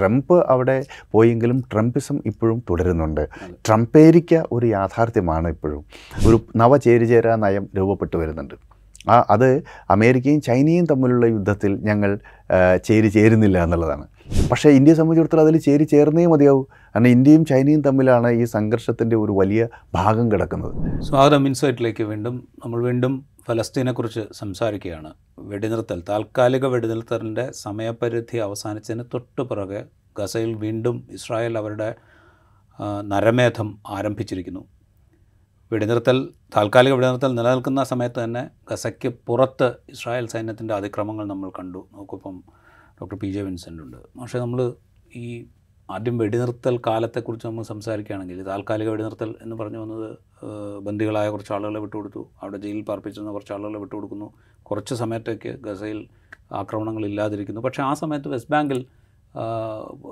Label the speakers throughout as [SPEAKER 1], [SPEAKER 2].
[SPEAKER 1] Trump അവിടെ പോയെങ്കിലും Trumpism ഇപ്പോഴും തുടരുന്നുണ്ട്. ട്രംപേരിക്ക ഒരു യാഥാർത്ഥ്യമാണ് ഇപ്പോഴും. ഒരു നവചേരിചേരാ നയം രൂപപ്പെട്ടു വരുന്നുണ്ട്. ആ അത് അമേരിക്കയും ചൈനയും തമ്മിലുള്ള യുദ്ധത്തിൽ ഞങ്ങൾ ചേരി ചേരുന്നില്ല എന്നുള്ളതാണ്. പക്ഷേ ഇന്ത്യയെ സംബന്ധിച്ചിടത്തോളം അതിൽ ചേരി ചേർന്നേ മതിയാവും. കാരണം ഇന്ത്യയും ചൈനയും തമ്മിലാണ് ഈ സംഘർഷത്തിന്റെ ഒരു വലിയ ഭാഗം കിടക്കുന്നത്.
[SPEAKER 2] സ്വാഗതം ഇൻസൈറ്റിലേക്ക് വീണ്ടും. നമ്മൾ വീണ്ടും ഫലസ്തീനെക്കുറിച്ച് സംസാരിക്കുകയാണ്. വെടിനിർത്തൽ താൽക്കാലിക വെടിനിർത്തലിന്റെ സമയപരിധി അവസാനിച്ചതിന് തൊട്ട് പുറകെ ഗസയിൽ വീണ്ടും ഇസ്രായേൽ അവരുടെ നരമേധം ആരംഭിച്ചിരിക്കുന്നു. വെടിനിർത്തൽ താൽക്കാലിക വെടിനിർത്തൽ നിലനിൽക്കുന്ന സമയത്ത് തന്നെ ഗസയ്ക്ക് പുറത്ത് ഇസ്രായേൽ സൈന്യത്തിന്റെ അതിക്രമങ്ങൾ നമ്മൾ കണ്ടു. നോക്കിപ്പം ഡോക്ടർ പി ജെ വിൻസെന്റ് ഉണ്ട് പക്ഷേ നമ്മൾ ഈ ആദ്യം വെടിനിർത്തൽ കാലത്തെക്കുറിച്ച് നമ്മൾ സംസാരിക്കുകയാണെങ്കിൽ താൽക്കാലിക വെടിനിർത്തൽ എന്ന് പറഞ്ഞു വന്നത് ബന്ദികളായ കുറച്ച് ആളുകളെ വിട്ടുകൊടുത്തു. അവിടെ ജയിലിൽ പാർപ്പിച്ചിരുന്ന കുറച്ച് ആളുകളെ വിട്ടുകൊടുക്കുന്നു. കുറച്ച് സമയത്തേക്ക് ഗസയിൽ ആക്രമണങ്ങൾ ഇല്ലാതിരിക്കുന്നു. പക്ഷേ ആ സമയത്ത് വെസ്റ്റ് ബാങ്കിൽ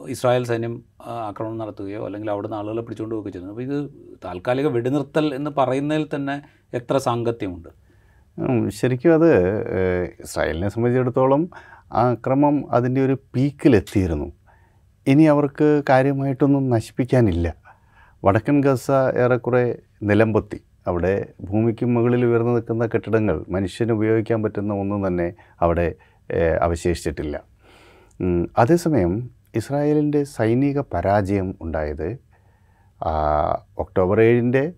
[SPEAKER 2] ഇസ്രായേൽ സൈന്യം ആക്രമണം നടത്തുകയോ അല്ലെങ്കിൽ അവിടുന്ന് ആളുകളെ പിടിച്ചുകൊണ്ട് പോവുകയോ ചെയ്യുന്നു. അപ്പോൾ ഇത് താൽക്കാലിക വെടിനിർത്തൽ എന്ന് പറയുന്നതിൽ തന്നെ എത്ര സാങ്കത്യമുണ്ട്?
[SPEAKER 1] ശരിക്കും അത് ഇസ്രായേലിനെ സംബന്ധിച്ചിടത്തോളം ആ അക്രമം അതിന്റെ ഒരു പീക്കിലെത്തിയിരുന്നു. ഇനി അവർക്ക് കാര്യമായിട്ടൊന്നും നശിപ്പിക്കാനില്ല. വടക്കൻ ഗസ ഏറെക്കുറെ നിലമ്പത്തി അവിടെ ഭൂമിക്ക് മുകളിൽ ഉയർന്നു നിൽക്കുന്ന കെട്ടിടങ്ങൾ മനുഷ്യന് ഉപയോഗിക്കാൻ പറ്റുന്ന ഒന്നും തന്നെ അവിടെ അവശേഷിച്ചിട്ടില്ല. അതേസമയം ഇസ്രായേലിന്റെ സൈനിക പരാജയം ഉണ്ടായത് ഒക്ടോബർ ഏഴിന്റെ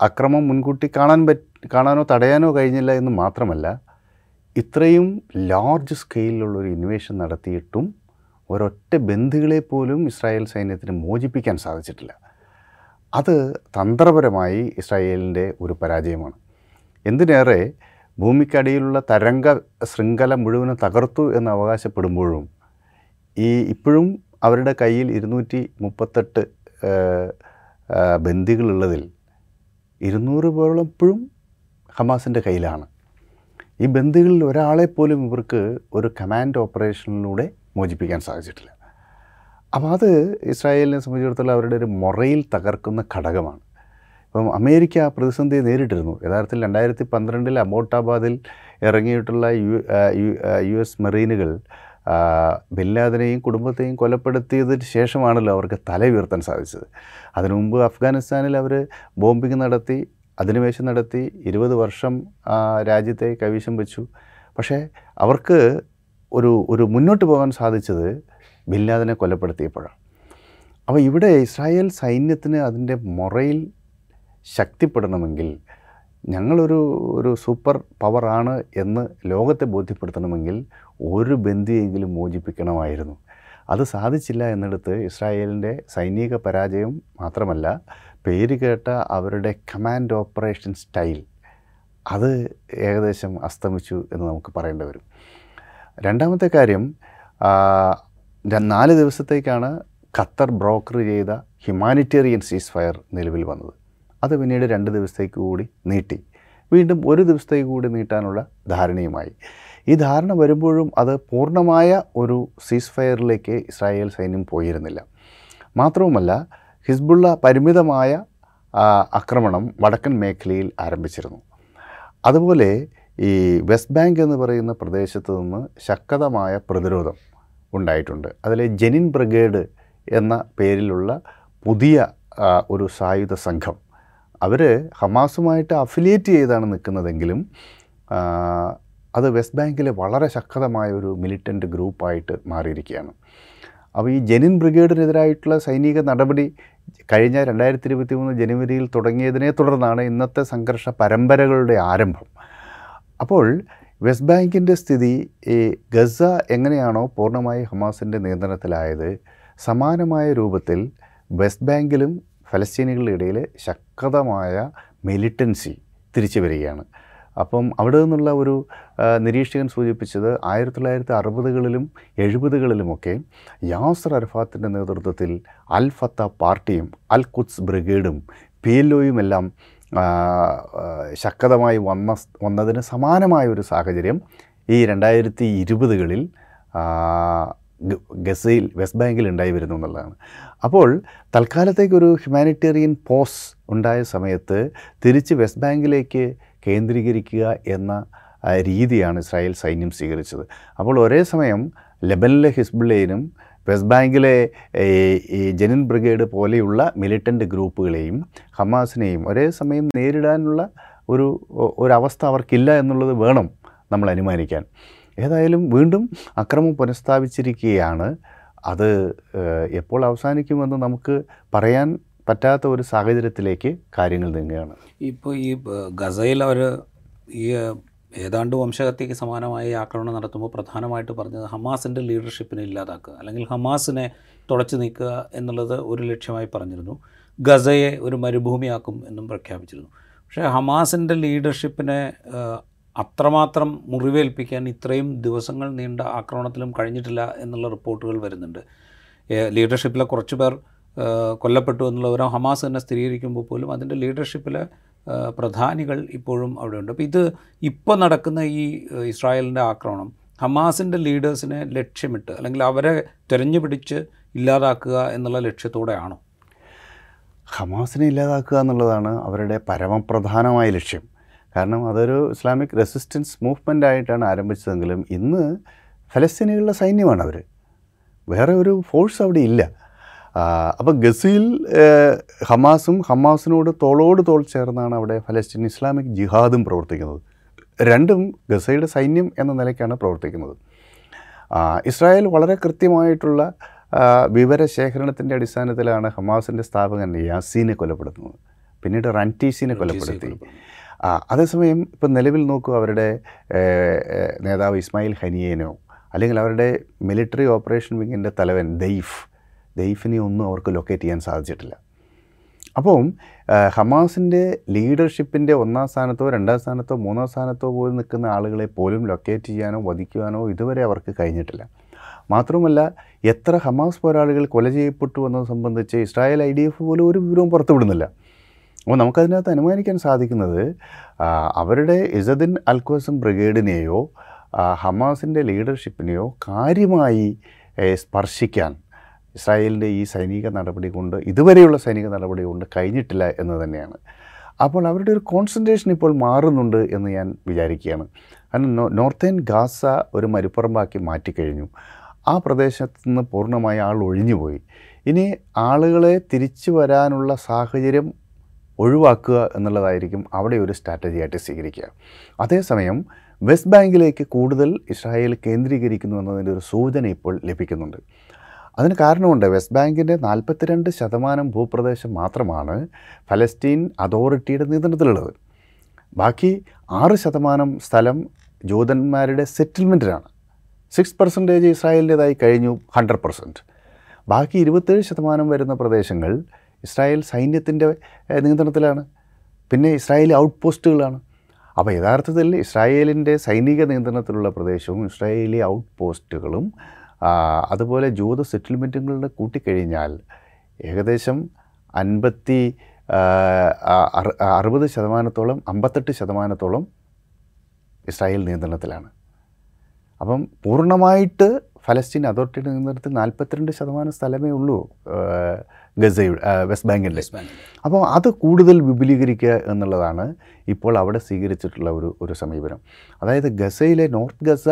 [SPEAKER 1] അക്രമം മുൻകൂട്ടി കാണാൻ പറ്റ കാണാനോ തടയാനോ കഴിഞ്ഞില്ല എന്ന് മാത്രമല്ല ഇത്രയും ലാർജ് സ്കെയിലുള്ളൊരു ഇൻവേഷൻ നടത്തിയിട്ടും ഒരൊറ്റ ബന്ധുക്കളെ പോലും ഇസ്രായേൽ സൈന്യത്തിന് മോചിപ്പിക്കാൻ സാധിച്ചിട്ടില്ല. അത് തന്ത്രപരമായി ഇസ്രായേലിന്റെ ഒരു പരാജയമാണ്. എന്തിനേറെ ഭൂമിക്കടിയിലുള്ള തരംഗ ശൃംഖല മുഴുവനും തകർത്തു എന്ന് അവകാശപ്പെടുമ്പോഴും ഈ ഇപ്പോഴും അവരുടെ കയ്യിൽ ഇരുന്നൂറ്റി മുപ്പത്തെട്ട് ബന്ദികളുള്ളതിൽ ഇരുന്നൂറ് പേരോളം ഇപ്പോഴും ഹമാസിന്റെ കയ്യിലാണ്. ഈ ബന്ദികളിൽ ഒരാളെ പോലും ഇവർക്ക് ഒരു കമാൻഡ് ഓപ്പറേഷനിലൂടെ മോചിപ്പിക്കാൻ സാധിച്ചിട്ടില്ല. അപ്പോൾ അത് ഇസ്രായേലിനെ സംബന്ധിച്ചിടത്തോളം അവരുടെ ഒരു മൊറയിൽ തകർക്കുന്ന ഘടകമാണ്. ഇപ്പം അമേരിക്ക ആ പ്രതിസന്ധിയെ നേരിട്ടിരുന്നു. യഥാർത്ഥത്തിൽ രണ്ടായിരത്തി പന്ത്രണ്ടിൽ അബോട്ടാബാദിൽ ഇറങ്ങിയിട്ടുള്ള യു യു എസ് മെറീനുകൾ ബില്ലാദിനെയും കുടുംബത്തെയും കൊലപ്പെടുത്തിയതിന് ശേഷമാണല്ലോ അവർക്ക് തല ഉയർത്താൻ സാധിച്ചത്. അതിനു മുമ്പ് അഫ്ഗാനിസ്ഥാനിൽ അവർ ബോംബിംഗ് നടത്തി അധിനിവേശം നടത്തി ഇരുപത് വർഷം രാജ്യത്തെ കൈവശം വെച്ചു. പക്ഷേ അവർക്ക് ഒരു ഒരു മുന്നോട്ട് പോകാൻ സാധിച്ചത് ബില്ലാദിനെ കൊലപ്പെടുത്തിയപ്പോഴാണ്. അപ്പോൾ ഇവിടെ ഇസ്രായേൽ സൈന്യത്തിന് അതിന്റെ മുറയിൽ ശക്തിപ്പെടണമെങ്കിൽ ഞങ്ങളൊരു ഒരു സൂപ്പർ പവറാണ് എന്ന് ലോകത്തെ ബോധ്യപ്പെടുത്തണമെങ്കിൽ ഒരു ബന്ധിയെങ്കിലും മോചിപ്പിക്കണമായിരുന്നു. അത് സാധിച്ചില്ല എന്നിടത്ത് ഇസ്രായേലിന്റെ സൈനിക പരാജയം മാത്രമല്ല പേര് കേട്ട അവരുടെ കമാൻഡ് ഓപ്പറേഷൻ സ്റ്റൈൽ അത് ഏകദേശം അസ്തമിച്ചു എന്ന് നമുക്ക് പറയേണ്ടി വരും. രണ്ടാമത്തെ കാര്യം നാല് ദിവസത്തേക്കാണ് ഖത്തർ ബ്രോക്കർ ചെയ്ത ഹ്യൂമാനിറ്റേറിയൻ സീസ് ഫയർ നിലവിൽ വന്നത്. അത് പിന്നീട് രണ്ട് ദിവസത്തേക്ക് കൂടി നീട്ടി. വീണ്ടും ഒരു ദിവസത്തേക്ക് കൂടി നീട്ടാനുള്ള ധാരണയുമായി. ഈ ധാരണ വരുമ്പോഴും അത് പൂർണമായ ഒരു സീസ് ഫയറിലേക്ക് ഇസ്രായേൽ സൈന്യം പോയിരുന്നില്ല. മാത്രവുമല്ല ഹിസ്ബുള്ള പരിമിതമായ ആക്രമണം വടക്കൻ മേഖലയിൽ ആരംഭിച്ചിരുന്നു. അതുപോലെ ഈ വെസ്റ്റ് ബാങ്ക് എന്ന് പറയുന്ന പ്രദേശത്ത് നിന്ന് ശക്തമായ പ്രതിരോധം ഉണ്ടായിട്ടുണ്ട്. അതിലെ ജെനിൻ ബ്രിഗേഡ് എന്ന പേരിലുള്ള പുതിയ ഒരു സായുധ സംഘം. അവർ ഹമാസുമായിട്ട് അഫിലിയേറ്റ് ചെയ്താണ് നിൽക്കുന്നതെങ്കിലും അത് വെസ്റ്റ് ബാങ്കിലെ വളരെ ശക്തമായ ഒരു മിലിറ്റന്റ് ഗ്രൂപ്പായിട്ട് മാറിയിരിക്കുകയാണ്. അപ്പോൾ ഈ ജെനിൻ ബ്രിഗേഡിനെതിരായിട്ടുള്ള സൈനിക നടപടി കഴിഞ്ഞ രണ്ടായിരത്തി ഇരുപത്തി മൂന്ന് ജനുവരിയിൽ തുടങ്ങിയതിനെ തുടർന്നാണ് ഇന്നത്തെ സംഘർഷ പരമ്പരകളുടെ ആരംഭം. അപ്പോൾ വെസ്റ്റ് ബാങ്കിന്റെ സ്ഥിതി ഈ ഗസ എങ്ങനെയാണോ പൂർണമായി ഹമാസിന്റെ നിയന്ത്രണത്തിലായത് സമാനമായ രൂപത്തിൽ വെസ്റ്റ് ബാങ്കിലും ഫലസ്തീനികളുടെ ഇടയിൽ ശക്തമായ മിലിറ്റൻസി തിരിച്ചു വരികയാണ്. അപ്പം അവിടെ നിന്നുള്ള ഒരു നിരീക്ഷകൻ സൂചിപ്പിച്ചത് ആയിരത്തി തൊള്ളായിരത്തി അറുപതുകളിലും എഴുപതുകളിലുമൊക്കെ യാസർ അറഫാത്തിന്റെ നേതൃത്വത്തിൽ അൽ ഫത്ത പാർട്ടിയും അൽ ഖുദ്സ് ബ്രിഗേഡും പി എൽ ഒയുമെല്ലാം ശക്തമായി വന്ന വന്നതിന് സമാനമായ ഒരു സാഹചര്യം ഈ രണ്ടായിരത്തി ഇരുപതുകളിൽ ഗസയിൽ വെസ്റ്റ് ബാങ്കിൽ ഉണ്ടായി വരുന്നു എന്നുള്ളതാണ്. അപ്പോൾ തൽക്കാലത്തേക്കൊരു ഹ്യൂമാനിറ്റേറിയൻ പോസ് ഉണ്ടായ സമയത്ത് തിരിച്ച് വെസ്റ്റ് ബാങ്കിലേക്ക് കേന്ദ്രീകരിക്കുക എന്ന രീതിയാണ് ഇസ്രായേൽ സൈന്യം സ്വീകരിച്ചത്. അപ്പോൾ ഒരേ സമയം ലെബനിലെ ഹിസ്ബുള്ളയിനും വെസ്റ്റ് ബാങ്കിലെ ഈ ജനിൻ ബ്രിഗേഡ് പോലെയുള്ള മിലിറ്റന്റ് ഗ്രൂപ്പുകളെയും ഹമാസിനെയും ഒരേ സമയം നേരിടാനുള്ള ഒരു ഒരവസ്ഥ അവർക്കില്ല എന്നുള്ളത് വേണം നമ്മൾ അനുമാനിക്കാൻ. ഏതായാലും വീണ്ടും അക്രമം പുനഃസ്ഥാപിച്ചിരിക്കുകയാണ്. അത് എപ്പോൾ അവസാനിക്കുമെന്ന് നമുക്ക് പറയാൻ പറ്റാത്ത ഒരു സാഹചര്യത്തിലേക്ക് കാര്യങ്ങൾ നീങ്ങുകയാണ്.
[SPEAKER 2] ഇപ്പോൾ ഈ ഗസയിൽ അവർ ഈ ഏതാണ്ട് വംശഹത്യക്ക് സമാനമായ ഈ ആക്രമണം നടത്തുമ്പോൾ പ്രധാനമായിട്ട് പറഞ്ഞത് ഹമാസിന്റെ ലീഡർഷിപ്പിനെ ഇല്ലാതാക്കുക അല്ലെങ്കിൽ ഹമാസിനെ തുടച്ചു നീക്കുക എന്നുള്ളത് ഒരു ലക്ഷ്യമായി പറഞ്ഞിരുന്നു. ഗസയെ ഒരു മരുഭൂമിയാക്കും എന്നും പ്രഖ്യാപിച്ചിരുന്നു. പക്ഷേ ഹമാസിന്റെ ലീഡർഷിപ്പിനെ അത്രമാത്രം മുറിവേൽപ്പിക്കാൻ ഇത്രയും ദിവസങ്ങൾ നീണ്ട ആക്രമണത്തിലും കഴിഞ്ഞിട്ടില്ല എന്നുള്ള റിപ്പോർട്ടുകൾ വരുന്നുണ്ട്. ലീഡർഷിപ്പിലെ കുറച്ച് പേർ കൊല്ലപ്പെട്ടു എന്നുള്ള ഒരു ഹമാസ് തന്നെ സ്ഥിരീകരിക്കുമ്പോൾ പോലും അതിന്റെ ലീഡർഷിപ്പിലെ പ്രധാനികൾ ഇപ്പോഴും അവിടെയുണ്ട്. അപ്പോൾ ഇത് ഇപ്പോൾ നടക്കുന്ന ഈ ഇസ്രായേലിന്റെ ആക്രമണം ഹമാസിന്റെ ലീഡേഴ്സിനെ ലക്ഷ്യമിട്ട് അല്ലെങ്കിൽ അവരെ തിരഞ്ഞു പിടിച്ച് ഇല്ലാതാക്കുക എന്നുള്ള ലക്ഷ്യത്തോടെയാണോ?
[SPEAKER 1] ഹമാസിനെ ഇല്ലാതാക്കുക എന്നുള്ളതാണ് അവരുടെ പരമപ്രധാനമായ ലക്ഷ്യം. കാരണം അതൊരു ഇസ്ലാമിക് റെസിസ്റ്റൻസ് മൂവ്മെന്റ് ആയിട്ടാണ് ആരംഭിച്ചതെങ്കിലും ഇന്ന് ഫലസ്തീനികളുടെ സൈന്യമാണ് അവർ വേറെ ഒരു ഫോഴ്സ് അവിടെ ഇല്ല. അപ്പോൾ ഗസയിൽ ഹമാസും ഹമാസിനോട് തോളോട് തോൾ ചേർന്നാണ് അവിടെ ഫലസ്തീൻ ഇസ്ലാമിക് ജിഹാദും പ്രവർത്തിക്കുന്നത്. രണ്ടും ഗസയുടെ സൈന്യം എന്ന നിലയ്ക്കാണ് പ്രവർത്തിക്കുന്നത്. ഇസ്രായേൽ വളരെ കൃത്യമായിട്ടുള്ള വിവര വിവരശേഖരണത്തിന്റെ അടിസ്ഥാനത്തിലാണ് ഹമാസിന്റെ സ്ഥാപകൻ യാസീനെ കൊലപ്പെടുത്തുന്നത്. പിന്നീട് റന്റീസിനെ കൊലപ്പെടുത്തി. അതേസമയം ഇപ്പം നിലവിൽ നോക്കൂ അവരുടെ നേതാവ് ഇസ്മായിൽ ഹനിയേനോ അല്ലെങ്കിൽ അവരുടെ മിലിറ്ററി ഓപ്പറേഷൻ വിങ്ങിന്റെ തലവൻ ദെയ്ഫ് ദെയ്ഫിനെ ഒന്നും അവർക്ക് ലൊക്കേറ്റ് ചെയ്യാൻ സാധിച്ചിട്ടില്ല. അപ്പം ഹമാസിന്റെ ലീഡർഷിപ്പിന്റെ ഒന്നാം സ്ഥാനത്തോ രണ്ടാം സ്ഥാനത്തോ മൂന്നാം സ്ഥാനത്തോ പോലും നിൽക്കുന്ന ആളുകളെ പോലും ലൊക്കേറ്റ് ചെയ്യാനോ വധിക്കുവാനോ ഇതുവരെ അവർക്ക് കഴിഞ്ഞിട്ടില്ല. മാത്രമല്ല എത്ര ഹമാസ് പോരാളികൾ കൊല ചെയ്യപ്പെട്ടു എന്നത് സംബന്ധിച്ച് ഇസ്രായേൽ ഐ ഡി എഫ് പോലും ഒരു വിവരവും പുറത്തുവിടുന്നില്ല അപ്പോൾ നമുക്കതിനകത്ത് അനുമാനിക്കാൻ സാധിക്കുന്നത് അവരുടെ ഇസദിൻ അൽക്വസം ബ്രിഗേഡിനെയോ ഹമാസിന്റെ ലീഡർഷിപ്പിനെയോ കാര്യമായി സ്പർശിക്കാൻ ഇസ്രായേലിന്റെ ഈ സൈനിക നടപടി കൊണ്ട് ഇതുവരെയുള്ള സൈനിക നടപടി കൊണ്ട് കഴിഞ്ഞിട്ടില്ല എന്ന് തന്നെയാണ്. അപ്പോൾ അവരുടെ ഒരു കോൺസെൻട്രേഷൻ ഇപ്പോൾ മാറുന്നുണ്ട് എന്ന് ഞാൻ വിചാരിക്കുകയാണ്. കാരണം നോർത്തേൺ ഗാസ ഒരു മരുപ്പറമ്പാക്കി മാറ്റിക്കഴിഞ്ഞു. ആ പ്രദേശത്ത് നിന്ന് പൂർണമായി ആൾ ഒഴിഞ്ഞുപോയി ഇനി ആളുകളെ തിരിച്ചു വരാനുള്ള സാഹചര്യം ഒഴിവാക്കുക എന്നുള്ളതായിരിക്കും അവിടെ ഒരു സ്ട്രാറ്റജിയായിട്ട് സ്വീകരിക്കുക. അതേസമയം വെസ്റ്റ് ബാങ്കിലേക്ക് കൂടുതൽ ഇസ്രായേൽ കേന്ദ്രീകരിക്കുന്നു എന്നതിന്റെ ഒരു സൂചന ഇപ്പോൾ ലഭിക്കുന്നുണ്ട്. അതിന് കാരണമുണ്ട്. വെസ്റ്റ് ബാങ്കിന്റെ നാൽപ്പത്തിരണ്ട് ശതമാനം ഭൂപ്രദേശം മാത്രമാണ് ഫലസ്തീൻ അതോറിറ്റിയുടെ നിയന്ത്രണത്തിലുള്ളത്. ബാക്കി ആറ് ശതമാനം സ്ഥലം ജൂതന്മാരുടെ സെറ്റിൽമെന്റിലാണ്. സിക്സ് പെർസെന്റേജ് ഇസ്രായേലിന്റേതായി കഴിഞ്ഞു ഹൺഡ്രഡ് പെർസെന്റ്. ബാക്കി ഇരുപത്തേഴ് ശതമാനം വരുന്ന പ്രദേശങ്ങൾ ഇസ്രായേൽ സൈന്യത്തിന്റെ നിയന്ത്രണത്തിലാണ്. പിന്നെ ഇസ്രായേൽ ഔട്ട് പോസ്റ്റുകളാണ് അപ്പോൾ യഥാർത്ഥത്തിൽ ഇസ്രായേലിന്റെ സൈനിക നിയന്ത്രണത്തിലുള്ള പ്രദേശവും ഇസ്രായേലി ഔട്ട് പോസ്റ്റുകളും അതുപോലെ ജൂത സെറ്റിൽമെന്റുകളുടെ കൂട്ടിക്കഴിഞ്ഞാൽ ഏകദേശം അൻപത്തി അറുപത് ശതമാനത്തോളം അമ്പത്തെട്ട് ശതമാനത്തോളം ഇസ്രായേൽ നിയന്ത്രണത്തിലാണ്. അപ്പം പൂർണമായിട്ട് ഫലസ്തീൻ അതോറിറ്റിയുടെ നിയന്ത്രണത്തിൽ നാൽപ്പത്തിരണ്ട് ശതമാനം സ്ഥലമേ ഉള്ളൂ ഗസയുടെ വെസ്റ്റ്
[SPEAKER 2] ബാങ്കിന്റെ
[SPEAKER 1] അപ്പോൾ അത് കൂടുതൽ വിപുലീകരിക്കുക എന്നുള്ളതാണ് ഇപ്പോൾ അവിടെ സ്വീകരിച്ചിട്ടുള്ള ഒരു ഒരു സമീപനം. അതായത് ഗസയിലെ നോർത്ത് ഗസ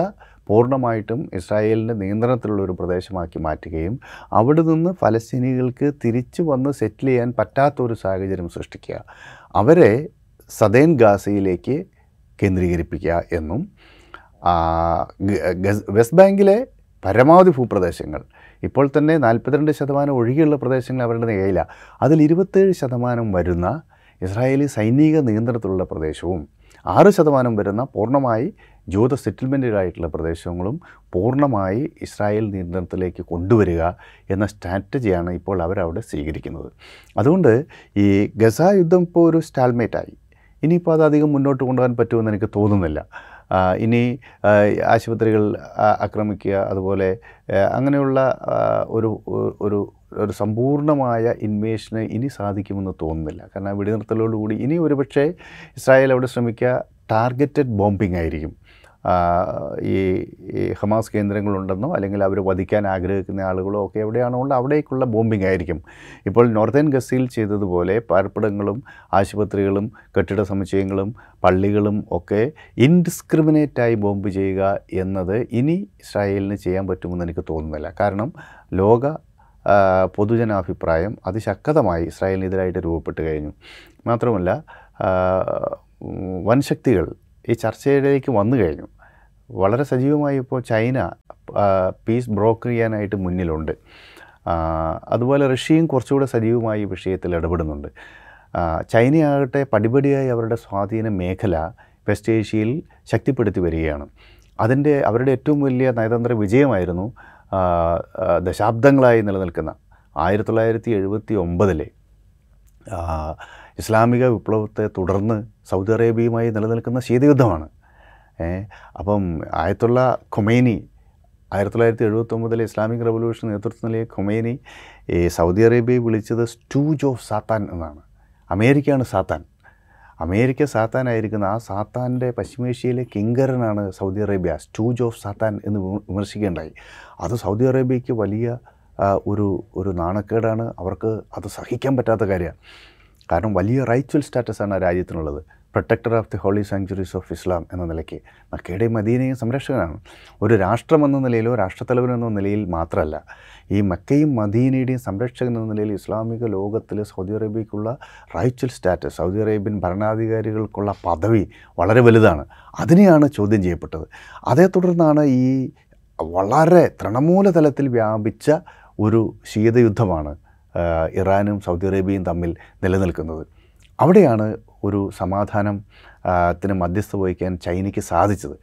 [SPEAKER 1] പൂർണമായിട്ടും ഇസ്രായേലിന്റെ നിയന്ത്രണത്തിലുള്ള ഒരു പ്രദേശമാക്കി മാറ്റുകയും അവിടെ നിന്ന് ഫലസ്തീനികൾക്ക് തിരിച്ചു വന്ന് സെറ്റിൽ ചെയ്യാൻ പറ്റാത്ത ഒരു സാഹചര്യം സൃഷ്ടിക്കുക അവരെ സദേൻ ഗാസയിലേക്ക് കേന്ദ്രീകരിപ്പിക്കുക എന്നും വെസ്റ്റ് ബാങ്കിലെ പരമാവധി ഭൂപ്രദേശങ്ങൾ ഇപ്പോൾ തന്നെ നാൽപ്പത്തിരണ്ട് ശതമാനം ഒഴികെയുള്ള പ്രദേശങ്ങൾ അവരുടെ കയ്യിലാണ് അതിൽ ഇരുപത്തേഴ് ശതമാനം വരുന്ന ഇസ്രായേലി സൈനിക നിയന്ത്രണത്തിലുള്ള പ്രദേശവും ആറ് ശതമാനം വരുന്ന പൂർണമായി ജൂത സെറ്റിൽമെന്റുകളായിട്ടുള്ള പ്രദേശങ്ങളും പൂർണമായി ഇസ്രായേൽ നിയന്ത്രണത്തിലേക്ക് കൊണ്ടുവരിക എന്ന സ്ട്രാറ്റജിയാണ് ഇപ്പോൾ അവരവിടെ സ്വീകരിക്കുന്നത്. അതുകൊണ്ട് ഈ ഗസ യുദ്ധം ഇപ്പോൾ ഒരു സ്റ്റാൽമേറ്റായി. ഇനിയിപ്പോൾ അത് അധികം മുന്നോട്ട് കൊണ്ടുപോകാൻ പറ്റുമെന്ന് എനിക്ക് തോന്നുന്നില്ല. ഇനി ആശുപത്രികൾ ആക്രമിക്കുക അതുപോലെ അങ്ങനെയുള്ള ഒരു ഒരു ഒരു സമ്പൂർണമായ ഇൻവേഷന് ഇനി സാധിക്കുമെന്ന് തോന്നുന്നില്ല. കാരണം വെടിനിർത്തലോടുകൂടി ഇനി ഒരുപക്ഷേ ഇസ്രായേൽ അവിടെ ശ്രമിക്കുക ടാർഗറ്റഡ് ബോംബിംഗ് ആയിരിക്കും. ഈ ഹമാസ് കേന്ദ്രങ്ങളുണ്ടെന്നോ അല്ലെങ്കിൽ അവർ വധിക്കാൻ ആഗ്രഹിക്കുന്ന ആളുകളോ ഒക്കെ എവിടെയാണോ ഉള്ളത് അവിടേക്കുള്ള ബോംബിംഗ് ആയിരിക്കും. ഇപ്പോൾ നോർത്തേൺ ഗസയിൽ ചെയ്തതുപോലെ പാർപ്പിടങ്ങളും ആശുപത്രികളും കെട്ടിട സമുച്ചയങ്ങളും പള്ളികളും ഒക്കെ ഇൻഡിസ്ക്രിമിനേറ്റായി ബോംബ് ചെയ്യുക എന്നത് ഇനി ഇസ്രായേലിന് ചെയ്യാൻ പറ്റുമെന്ന് എനിക്ക് തോന്നുന്നില്ല. കാരണം ലോക പൊതുജനാഭിപ്രായം അതിശക്തമായി ഇസ്രായേലിനെതിരായിട്ട് രൂപപ്പെട്ട് കഴിഞ്ഞു. മാത്രമല്ല വൻശക്തികൾ ഈ ചർച്ചയിലേക്ക് വന്നു കഴിഞ്ഞു. വളരെ സജീവമായി ഇപ്പോൾ ചൈന പീസ് ബ്രോക്കർ ചെയ്യാനായിട്ട് മുന്നിലുണ്ട്. അതുപോലെ റഷ്യയും കുറച്ചുകൂടെ സജീവമായി ഈ വിഷയത്തിൽ ഇടപെടുന്നുണ്ട്. ചൈനയാകട്ടെ പടിപടിയായി അവരുടെ സ്വാധീന മേഖല വെസ്റ്റ് ഏഷ്യയിൽ ശക്തിപ്പെടുത്തി വരികയാണ്. അതിന്റെ അവരുടെ ഏറ്റവും വലിയ നയതന്ത്ര വിജയമായിരുന്നു ദശാബ്ദങ്ങളായി നിലനിൽക്കുന്ന ആയിരത്തി തൊള്ളായിരത്തി എഴുപത്തി ഒമ്പതിലെ ഇസ്ലാമിക വിപ്ലവത്തെ തുടർന്ന് സൗദി അറേബ്യയുമായി നിലനിൽക്കുന്ന ശീതയുദ്ധമാണ്. അപ്പം ആയത്തുള്ള ഖൊമേനി ആയിരത്തി തൊള്ളായിരത്തി എഴുപത്തൊമ്പതിലെ ഇസ്ലാമിക് റവല്യൂഷൻ നേതൃത്വം നൽകിയ ഖൊമേനി ഈ സൗദി അറേബ്യയെ വിളിച്ചത് സ്റ്റൂജ് ഓഫ് സാത്താൻ എന്നാണ്. അമേരിക്കയാണ് സാത്താൻ. അമേരിക്ക സാത്താനായിരിക്കുന്ന ആ സാത്താന്റെ പശ്ചിമേഷ്യയിലെ കിങ്കരനാണ് Saudi Arabia stooge of Satan എന്ന് വിമ- വിമർശിക്കേണ്ടായി അത് സൗദി അറേബ്യയ്ക്ക് വലിയ ഒരു ഒരു നാണക്കേടാണ്. അവർക്ക് അത് സഹിക്കാൻ പറ്റാത്ത കാര്യമാണ്. കാരണം വലിയ റൈച്വൽ സ്റ്റാറ്റസാണ് ആ രാജ്യത്തിനുള്ളത്. Protector of the holy sanctuaries of Islam എന്ന നിലയ്ക്ക് മക്കയുടെയും മദീനയും സംരക്ഷകനാണ്. ഒരു രാഷ്ട്രം എന്ന നിലയിലോ രാഷ്ട്രത്തലവൻ എന്ന നിലയിൽ മാത്രമല്ല ഈ മക്കയും മദീനയുടെയും സംരക്ഷകൻ എന്ന നിലയിൽ ഇസ്ലാമിക ലോകത്തിൽ സൗദി അറേബ്യക്കുള്ള റൈച്വൽ സ്റ്റാറ്റസ് സൗദി അറേബ്യൻ ഭരണാധികാരികൾക്കുള്ള പദവി വളരെ വലുതാണ്. അതിനെയാണ് ചോദ്യം ചെയ്യപ്പെട്ടത്. അതേ തുടർന്നാണ് ഈ വളരെ തൃണമൂല തലത്തിൽ വ്യാപിച്ച ഒരു ശീതയുദ്ധമാണ് ഇറാനും സൗദി അറേബ്യയും തമ്മിൽ നിലനിൽക്കുന്നത്. അവിടെയാണ് ഒരു സമാധാനം ത്തിന് മധ്യസ്ഥ വഹിക്കാൻ ചൈനയ്ക്ക് സാധിച്ചത്.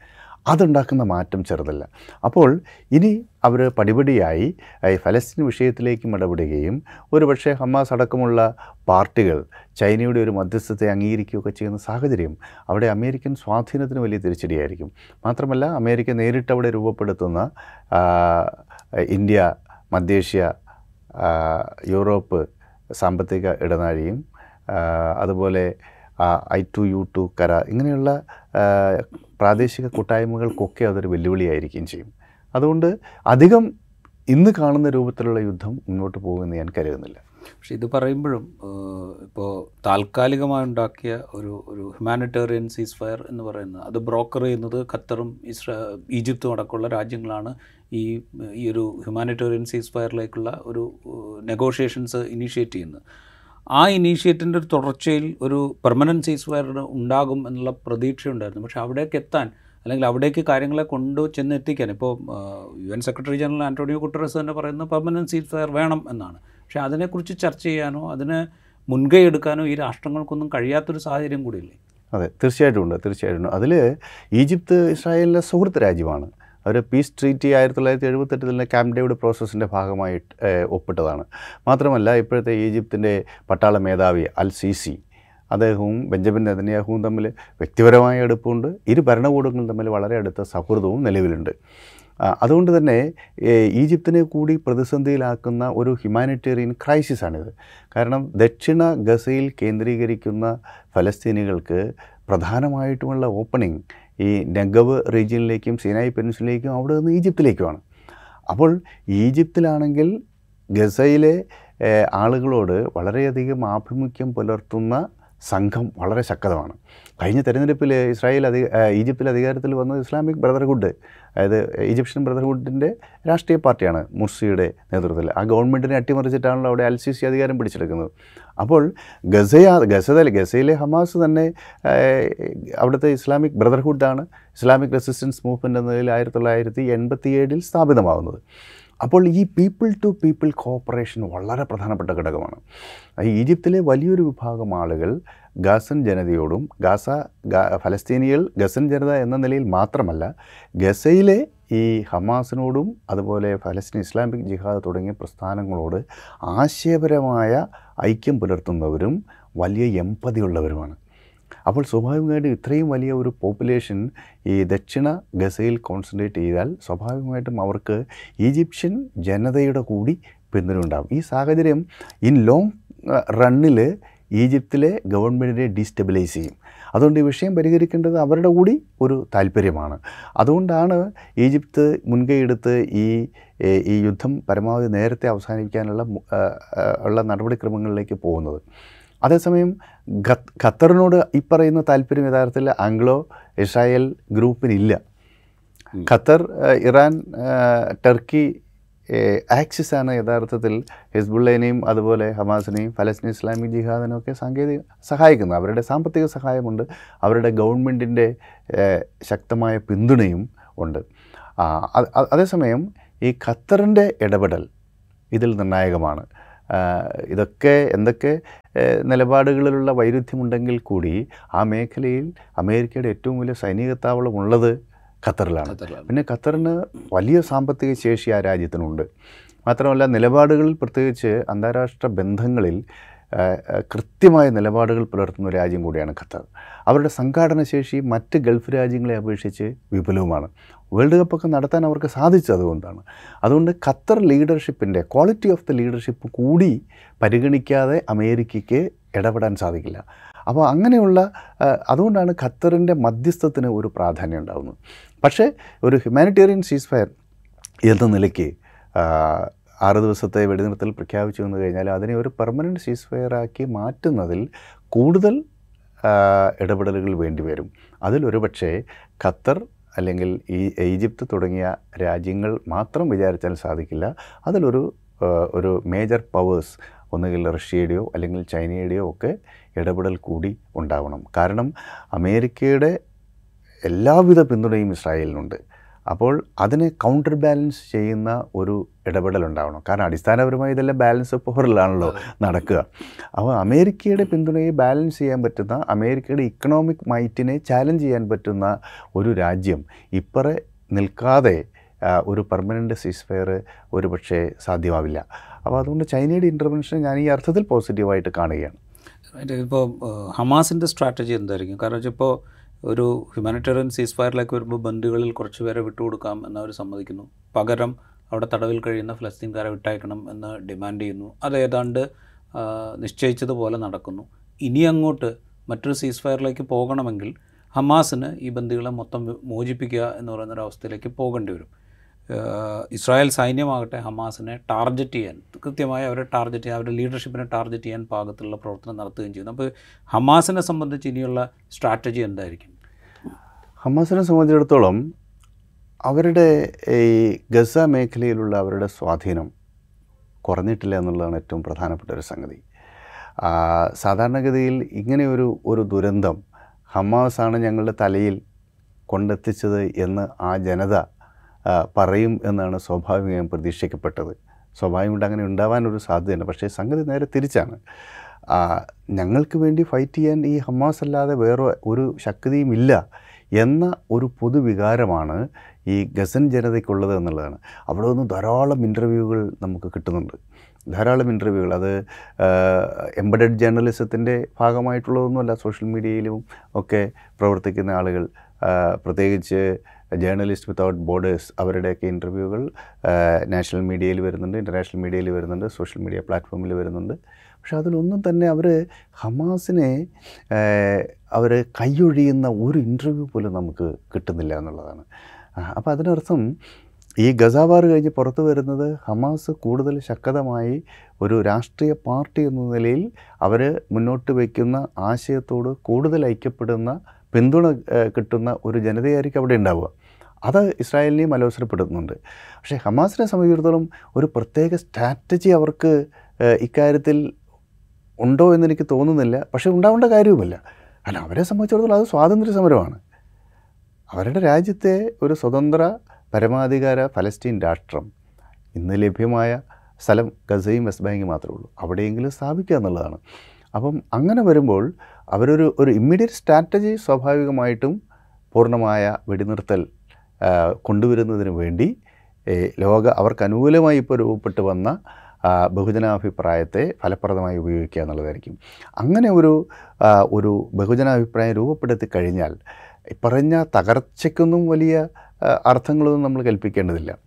[SPEAKER 1] അതുണ്ടാക്കുന്ന മാറ്റം ചെറുതല്ല. അപ്പോൾ ഇനി അവർ പടിപടിയായി ഫലസ്തീൻ വിഷയത്തിലേക്കും ഇടപെടുകയും ഒരുപക്ഷെ ഹമാസ് അടക്കമുള്ള പാർട്ടികൾ ചൈനയുടെ ഒരു മധ്യസ്ഥത്തെ അംഗീകരിക്കുകയൊക്കെ ചെയ്യുന്ന സാഹചര്യം അവിടെ അമേരിക്കൻ സ്വാധീനത്തിന് വലിയ തിരിച്ചടിയായിരിക്കും. മാത്രമല്ല അമേരിക്ക നേരിട്ട് അവിടെ രൂപപ്പെടുത്തുന്ന ഇന്ത്യ മധ്യേഷ്യ യൂറോപ്പ് സാമ്പത്തിക ഇടനാഴിയും അതുപോലെ ഐ ടു യു ടു കര ഇങ്ങനെയുള്ള പ്രാദേശിക കൂട്ടായ്മകൾക്കൊക്കെ അതൊരു വെല്ലുവിളിയായിരിക്കുകയും ചെയ്യും. അതുകൊണ്ട് അധികം ഇന്ന് കാണുന്ന രൂപത്തിലുള്ള യുദ്ധം മുന്നോട്ട് പോകുമെന്ന് ഞാൻ കരുതുന്നില്ല.
[SPEAKER 2] പക്ഷെ ഇത് പറയുമ്പോഴും ഇപ്പോൾ താൽക്കാലികമായി ഉണ്ടാക്കിയ ഒരു ഒരു ഹ്യൂമാനിറ്റേറിയൻ സീസ് ഫയർ എന്ന് പറയുന്നത് അത് ബ്രോക്കർ ചെയ്യുന്നത് ഖത്തറും ഇസ്രാ ഈജിപ്തും അടക്കമുള്ള രാജ്യങ്ങളാണ്. ഈ ഈ ഒരു ഹ്യൂമാനിറ്റേറിയൻ സീസ് ഫയറിലേക്കുള്ള ഒരു നെഗോഷിയേഷൻസ് ഇനീഷ്യേറ്റ് ചെയ്യുന്നത്. ആ ഇനീഷ്യേറ്റിന്റെ ഒരു തുടർച്ചയിൽ ഒരു പെർമനന്റ് സീസ് ഫയർ ഉണ്ടാകും എന്നുള്ള പ്രതീക്ഷയുണ്ടായിരുന്നു. പക്ഷേ അവിടേക്ക് എത്താൻ അല്ലെങ്കിൽ അവിടേക്ക് കാര്യങ്ങളെ കൊണ്ടു ചെന്ന് എത്തിക്കാൻ ഇപ്പോൾ U N secretary general Antonio കുട്ടറസ് തന്നെ പറയുന്നത് പെർമനന്റ് സീസ് ഫയർ വേണം എന്നാണ്. പക്ഷേ അതിനെക്കുറിച്ച് ചർച്ച ചെയ്യാനോ അതിന് മുൻകൈ എടുക്കാനോ ഈ രാഷ്ട്രങ്ങൾക്കൊന്നും കഴിയാത്തൊരു സാഹചര്യം കൂടിയില്ലേ?
[SPEAKER 1] അതെ തീർച്ചയായിട്ടും ഉണ്ട് തീർച്ചയായിട്ടും അതിൽ ഈജിപ്ത് ഇസ്രായേലിലെ സുഹൃത്ത് രാജ്യമാണ്. അവർ പീസ് ട്രീറ്റി ആയിരത്തി തൊള്ളായിരത്തി എഴുപത്തെട്ടിൽ തന്നെ ക്യാമ്പ് ഡേവിഡ് പ്രോസസ്സിന്റെ ഭാഗമായി ഒപ്പിട്ടതാണ്. മാത്രമല്ല ഇപ്പോഴത്തെ ഈജിപ്തിന്റെ പട്ടാള മേധാവി അൽ സീസി അദ്ദേഹവും ബെഞ്ചമിൻ നെതന്യാഹുവും തമ്മിൽ വ്യക്തിപരമായ അടുപ്പമുണ്ട് ഇരു ഭരണകൂടങ്ങളും തമ്മിൽ വളരെ അടുത്ത സൗഹൃദവും നിലവിലുണ്ട്. അതുകൊണ്ട് തന്നെ ഈജിപ്തിനെ കൂടി പ്രതിസന്ധിയിലാക്കുന്ന ഒരു ഹ്യൂമാനിറ്റേറിയൻ ക്രൈസിസാണിത്. കാരണം ദക്ഷിണ ഗസയിൽ കേന്ദ്രീകരിക്കുന്ന ഫലസ്തീനികൾക്ക് പ്രധാനമായിട്ടുമുള്ള ഓപ്പണിംഗ് ഈ നെഗവ് റീജിയനിലേക്കും സിനായി പെൻസിലേക്കും അവിടെ നിന്ന് ഈജിപ്തിലേക്കുമാണ്. അപ്പോൾ ഈജിപ്തിലാണെങ്കിൽ ഗസയിലെ ആളുകളോട് വളരെയധികം ആഭിമുഖ്യം പുലർത്തുന്ന സംഘം വളരെ ശക്തമാണ്. കഴിഞ്ഞ തെരഞ്ഞെടുപ്പിൽ ഇസ്രായേൽ അധി ഈജിപ്തിൽ അധികാരത്തിൽ വന്നത് ഇസ്ലാമിക് ബ്രദർഹുഡ് അതായത് ഈജിപ്ഷ്യൻ ബ്രദർഹുഡിന്റെ രാഷ്ട്രീയ പാർട്ടിയാണ് മുർസിയുടെ നേതൃത്വത്തിൽ. ആ ഗവൺമെന്റിനെ അട്ടിമറിച്ചിട്ടാണല്ലോ അവിടെ അൽ സി അധികാരം പിടിച്ചെടുക്കുന്നത്. അപ്പോൾ ഗസയ ഗസതൽ ഗസയിലെ ഹമാസ് തന്നെ അവിടുത്തെ ഇസ്ലാമിക് ബ്രദർഹുഡാണ് ഇസ്ലാമിക് റെസിസ്റ്റൻസ് മൂവ്മെന്റ് എന്ന നിലയിൽ ആയിരത്തി തൊള്ളായിരത്തി എൺപത്തി ഏഴിൽ സ്ഥാപിതമാകുന്നത് അപ്പോൾ ഈ പീപ്പിൾ ടു പീപ്പിൾ കോപ്പറേഷൻ വളരെ പ്രധാനപ്പെട്ട ഘടകമാണ്. ഈജിപ്തിലെ വലിയൊരു വിഭാഗം ആളുകൾ ഗാസൻ ജനതയോടും ഗാസ ഫലസ്തീനികൾ ഗസൻ ജനത എന്ന നിലയിൽ മാത്രമല്ല ഗസയിലെ ഈ ഹമാസിനോടും അതുപോലെ ഫലസ്തീൻ ഇസ്ലാമിക് ജിഹാദ് തുടങ്ങിയ പ്രസ്ഥാനങ്ങളോട് ആശയപരമായ ഐക്യം പുലർത്തുന്നവരും വലിയ എമ്പതിയുള്ളവരുമാണ്. അപ്പോൾ സ്വാഭാവികമായിട്ടും ഇത്രയും വലിയ ഒരു പോപ്പുലേഷൻ ഈ ദക്ഷിണ ഗസയിൽ കോൺസെൻട്രേറ്റ് ചെയ്താൽ സ്വാഭാവികമായിട്ടും അവർക്ക് ഈജിപ്ഷ്യൻ ജനതയുടെ കൂടി പിന്തുണ ഉണ്ടാകും ഈ സാഹചര്യം ഇൻ ലോങ് റണ്ണിൽ ഈജിപ്തിലെ ഗവൺമെന്റിനെ ഡീസ്റ്റെബിലൈസ് ചെയ്യും. അതുകൊണ്ട് ഈ വിഷയം പരിഹരിക്കേണ്ടത് അവരുടെ കൂടി ഒരു താല്പര്യമാണ്. അതുകൊണ്ടാണ് ഈജിപ്ത് മുൻകൈയെടുത്ത് ഈ ഈ യുദ്ധം പരമാവധി നേരത്തെ അവസാനിപ്പിക്കാനുള്ള ഉള്ള നടപടിക്രമങ്ങളിലേക്ക് പോകുന്നത്. അതേസമയം ഖത്ത് ഖത്തറിനോട് ഈ പറയുന്ന താല്പര്യം യഥാർത്ഥത്തിൽ ആംഗ്ലോ ഇസ്രായേൽ ഗ്രൂപ്പിനില്ല. ഖത്തർ ഇറാൻ ടർക്കി ആക്സിസ് ആണ് യഥാർത്ഥത്തിൽ ഹിസ്ബുള്ളേനെയും അതുപോലെ ഹമാസിനെയും ഫലസ്തീൻ ഇസ്ലാമിക് ജിഹാദിനെയും ഒക്കെ സാങ്കേതിക സഹായിക്കുന്നത്. അവരുടെ സാമ്പത്തിക സഹായമുണ്ട്. അവരുടെ ഗവൺമെന്റിന്റെ ശക്തമായ പിന്തുണയും ഉണ്ട്. അതേസമയം ഈ ഖത്തറിന്റെ ഇടപെടൽ ഇതിൽ നിർണായകമാണ്. ഇതൊക്കെ എന്തൊക്കെ നിലപാടുകളിലുള്ള വൈരുദ്ധ്യമുണ്ടെങ്കിൽ കൂടി ആ മേഖലയിൽ അമേരിക്കയുടെ ഏറ്റവും വലിയ സൈനിക താവളം ഉള്ളത് ഖത്തറിലാണ്
[SPEAKER 2] ഖത്തറിലാണ്.
[SPEAKER 1] പിന്നെ ഖത്തറിന് വലിയ സാമ്പത്തിക ശേഷി ആ രാജ്യത്തിനുണ്ട്. മാത്രമല്ല നിലപാടുകളിൽ പ്രത്യേകിച്ച് അന്താരാഷ്ട്ര ബന്ധങ്ങളിൽ കൃത്യമായ നിലപാടുകൾ പുലർത്തുന്ന ഒരു രാജ്യം കൂടിയാണ് ഖത്തർ. അവരുടെ സംഘാടന ശേഷി മറ്റ് ഗൾഫ് രാജ്യങ്ങളെ അപേക്ഷിച്ച് വിപുലവുമാണ്. വേൾഡ് കപ്പൊക്കെ നടത്താൻ അവർക്ക് സാധിച്ചതുകൊണ്ടാണ് അതുകൊണ്ട് ഖത്തർ ലീഡർഷിപ്പിന്റെ ക്വാളിറ്റി ഓഫ് ദ ലീഡർഷിപ്പ് കൂടി പരിഗണിക്കാതെ അമേരിക്കയ്ക്ക് ഇടപെടാൻ സാധിക്കില്ല. അപ്പോൾ അങ്ങനെയുള്ള അതുകൊണ്ടാണ് ഖത്തറിന്റെ മധ്യസ്ഥത്തിന് ഒരു പ്രാധാന്യം ഉണ്ടാകുന്നത് പക്ഷേ ഒരു ഹ്യൂമാനിറ്റേറിയൻ സീസ് ഫയർ എന്ന നിലയ്ക്ക് ആറ് ദിവസത്തെ വെടിനിർത്തൽ പ്രഖ്യാപിച്ചു വന്നു കഴിഞ്ഞാൽ അതിനെ ഒരു പെർമനന്റ് സീസ് ആക്കി മാറ്റുന്നതിൽ കൂടുതൽ ഇടപെടലുകൾ വേണ്ടിവരും അതിലൊരു പക്ഷേ ഖത്തർ അല്ലെങ്കിൽ ഈ ഈജിപ്ത് തുടങ്ങിയ രാജ്യങ്ങൾ മാത്രം വിചാരിച്ചാൽ സാധിക്കില്ല. അതിലൊരു ഒരു മേജർ പവേഴ്സ് ഒന്നുകിൽ റഷ്യയുടെയോ അല്ലെങ്കിൽ ചൈനയുടെയോ ഒക്കെ ഇടപെടൽ കൂടി ഉണ്ടാവണം. കാരണം അമേരിക്കയുടെ എല്ലാവിധ പിന്തുണയും ഇസ്രായേലിനുണ്ട്. അപ്പോൾ അതിനെ കൗണ്ടർ ബാലൻസ് ചെയ്യുന്ന ഒരു ഇടപെടൽ ഉണ്ടാവണം. കാരണം അടിസ്ഥാനപരമായി ഇതെല്ലാം ബാലൻസ് ഓഫ് പവറിലാണല്ലോ നടക്കുക. അപ്പോൾ അമേരിക്കയുടെ പിന്തുണയെ ബാലൻസ് ചെയ്യാൻ പറ്റുന്ന അമേരിക്കയുടെ ഇക്കണോമിക് മൈറ്റിനെ ചാലഞ്ച് ചെയ്യാൻ പറ്റുന്ന ഒരു രാജ്യം ഇപ്പറെ നിൽക്കാതെ ഒരു പെർമനന്റ് സീസ്ഫയർ ഒരു പക്ഷേ സാധ്യമാവില്ല. അപ്പോൾ അതുകൊണ്ട് ചൈനയുടെ ഇന്റർവെൻഷൻ ഞാൻ ഈ അർത്ഥത്തിൽ പോസിറ്റീവായിട്ട് കാണുകയാണ്.
[SPEAKER 2] ഇപ്പോൾ ഹമാസിന്റെ സ്ട്രാറ്റജി എന്തായിരിക്കും? കാരണം വെച്ചാൽ ഇപ്പോൾ ഒരു ഹ്യൂമാനിറ്റേറിയൻ സീസ് ഫയറിലേക്ക് വരുമ്പോൾ ബന്ധുകളിൽ കുറച്ച് പേരെ വിട്ടുകൊടുക്കാം എന്നവർ സമ്മതിക്കുന്നു. പകരം അവിടെ തടവിൽ കഴിയുന്ന ഫലസ്തീൻകാരെ വിട്ടയക്കണം എന്ന് ഡിമാൻഡ് ചെയ്യുന്നു. അത് ഏതാണ്ട് നിശ്ചയിച്ചതുപോലെ നടക്കുന്നു. ഇനി അങ്ങോട്ട് മറ്റൊരു സീസ് ഫയറിലേക്ക് പോകണമെങ്കിൽ ഹമാസിന് ഈ ബന്ദികളെ മൊത്തം മോചിപ്പിക്കുക എന്ന് പറയുന്ന അവസ്ഥയിലേക്ക് പോകേണ്ടി വരും. ഇസ്രായേൽ സൈന്യമാകട്ടെ ഹമാസിനെ ടാർഗറ്റ് ചെയ്യാൻ കൃത്യമായി അവരെ ടാർഗറ്റ് ചെയ്യാൻ അവരുടെ ലീഡർഷിപ്പിനെ ടാർഗറ്റ് ചെയ്യാൻ പാകത്തിലുള്ള പ്രവർത്തനം നടത്തുകയും ചെയ്യുന്നു. അപ്പോൾ ഹമാസിനെ സംബന്ധിച്ച് ഇനിയുള്ള സ്ട്രാറ്റജി എന്തായിരിക്കും?
[SPEAKER 1] ഹമാസിനെ സംബന്ധിച്ചിടത്തോളം അവരുടെ ഈ ഗസ മേഖലയിലുള്ള അവരുടെ സ്വാധീനം കുറഞ്ഞിട്ടില്ല എന്നുള്ളതാണ് ഏറ്റവും പ്രധാനപ്പെട്ട ഒരു സംഗതി. സാധാരണഗതിയിൽ ഇങ്ങനെ ഒരു ഒരു ദുരന്തം ഹമാസാണ് ഞങ്ങളുടെ തലയിൽ കൊണ്ടെത്തിച്ചത് എന്ന് ആ ജനത പറയും എന്നാണ് സ്വാഭാവികമായും പ്രതീക്ഷിക്കപ്പെട്ടത്. സ്വാഭാവികമായിട്ട് അങ്ങനെ ഉണ്ടാവാനൊരു സാധ്യതയുണ്ട്. പക്ഷേ സംഗതി നേരെ തിരിച്ചാണ്. ഞങ്ങൾക്ക് വേണ്ടി ഫൈറ്റ് ചെയ്യാൻ ഈ ഹമാസ് അല്ലാതെ വേറെ ഒരു ശക്തിയും ഇല്ല. എന്ന ഒരു പൊതുവികാരമാണ് ഈ ഗസൻ ജനതയ്ക്കുള്ളത് എന്നുള്ളതാണ്. അവിടെ നിന്ന് ധാരാളം ഇന്റർവ്യൂകൾ നമുക്ക് കിട്ടുന്നുണ്ട്. ധാരാളം ഇന്റർവ്യൂകൾ അത് എംബഡഡ് ജേർണലിസത്തിന്റെ ഭാഗമായിട്ടുള്ളതൊന്നുമല്ല. സോഷ്യൽ മീഡിയയിലും ഒക്കെ പ്രവർത്തിക്കുന്ന ആളുകൾ പ്രത്യേകിച്ച് ജേർണലിസ്റ്റ് വിത്തൗട്ട് ബോർഡേഴ്സ് അവരുടെയൊക്കെ ഇന്റർവ്യൂകൾ നാഷണൽ മീഡിയയിൽ വരുന്നുണ്ട് ഇന്റർനാഷണൽ മീഡിയയിൽ വരുന്നുണ്ട് സോഷ്യൽ മീഡിയ പ്ലാറ്റ്ഫോമിൽ വരുന്നുണ്ട്. പക്ഷെ അതിലൊന്നും തന്നെ അവർ ഹമാസിനെ അവർ കൈയൊഴിയുന്ന ഒരു ഇന്റർവ്യൂ പോലും നമുക്ക് കിട്ടുന്നില്ല എന്നുള്ളതാണ്. അപ്പോൾ അതിനർത്ഥം ഈ ഗസാബാർ കഴിഞ്ഞ് പുറത്തു വരുന്നത് ഹമാസ് കൂടുതൽ ശക്തമായി ഒരു രാഷ്ട്രീയ പാർട്ടി എന്ന നിലയിൽ അവർ മുന്നോട്ട് വയ്ക്കുന്ന ആശയത്തോട് കൂടുതൽ ഐക്യപ്പെടുന്ന പിന്തുണ കിട്ടുന്ന ഒരു ജനതയായിരിക്കും അവിടെ ഉണ്ടാവുക. അത് ഇസ്രായേലിനെയും അലോസരപ്പെടുത്തുന്നുണ്ട്. പക്ഷേ ഹമാസിനെ സംബന്ധിച്ചിടത്തോളം ഒരു പ്രത്യേക സ്ട്രാറ്റജി അവർക്ക് ഇക്കാര്യത്തിൽ ഉണ്ടോ എന്ന് എനിക്ക് തോന്നുന്നില്ല. പക്ഷേ ഉണ്ടാവേണ്ട കാര്യവുമില്ല. അല്ല അവരെ സംബന്ധിച്ചിടത്തോളം അത് സ്വാതന്ത്ര്യ സമരമാണ് അവരുടെ രാജ്യത്തെ ഒരു സ്വതന്ത്ര പരമാധികാര ഫലസ്തീൻ രാഷ്ട്രം ഇന്ന് ലഭ്യമായ സ്ഥലം ഗസയും വെസ്റ്റ് ബാങ്കും മാത്രമേ ഉള്ളൂ. അവിടെയെങ്കിലും സ്ഥാപിക്കുക എന്നുള്ളതാണ്. അപ്പം അങ്ങനെ വരുമ്പോൾ അവരൊരു ഒരു ഇമ്മീഡിയറ്റ് സ്ട്രാറ്റജി സ്വാഭാവികമായിട്ടും പൂർണമായ വെടിനിർത്തൽ കൊണ്ടുവരുന്നതിന് വേണ്ടി ലോക അവർക്ക് അനുകൂലമായി ഇപ്പോൾ രൂപപ്പെട്ട് വന്ന ബഹുജനാഭിപ്രായത്തെ ഫലപ്രദമായി ഉപയോഗിക്കുക എന്നുള്ളതായിരിക്കും. അങ്ങനെ ഒരു ഒരു ബഹുജനാഭിപ്രായം രൂപപ്പെടുത്തി കഴിഞ്ഞാൽ പറഞ്ഞ തകർച്ചയ്ക്കൊന്നും വലിയ അർത്ഥങ്ങളൊന്നും നമ്മൾ കൽപ്പിക്കേണ്ടതില്ല.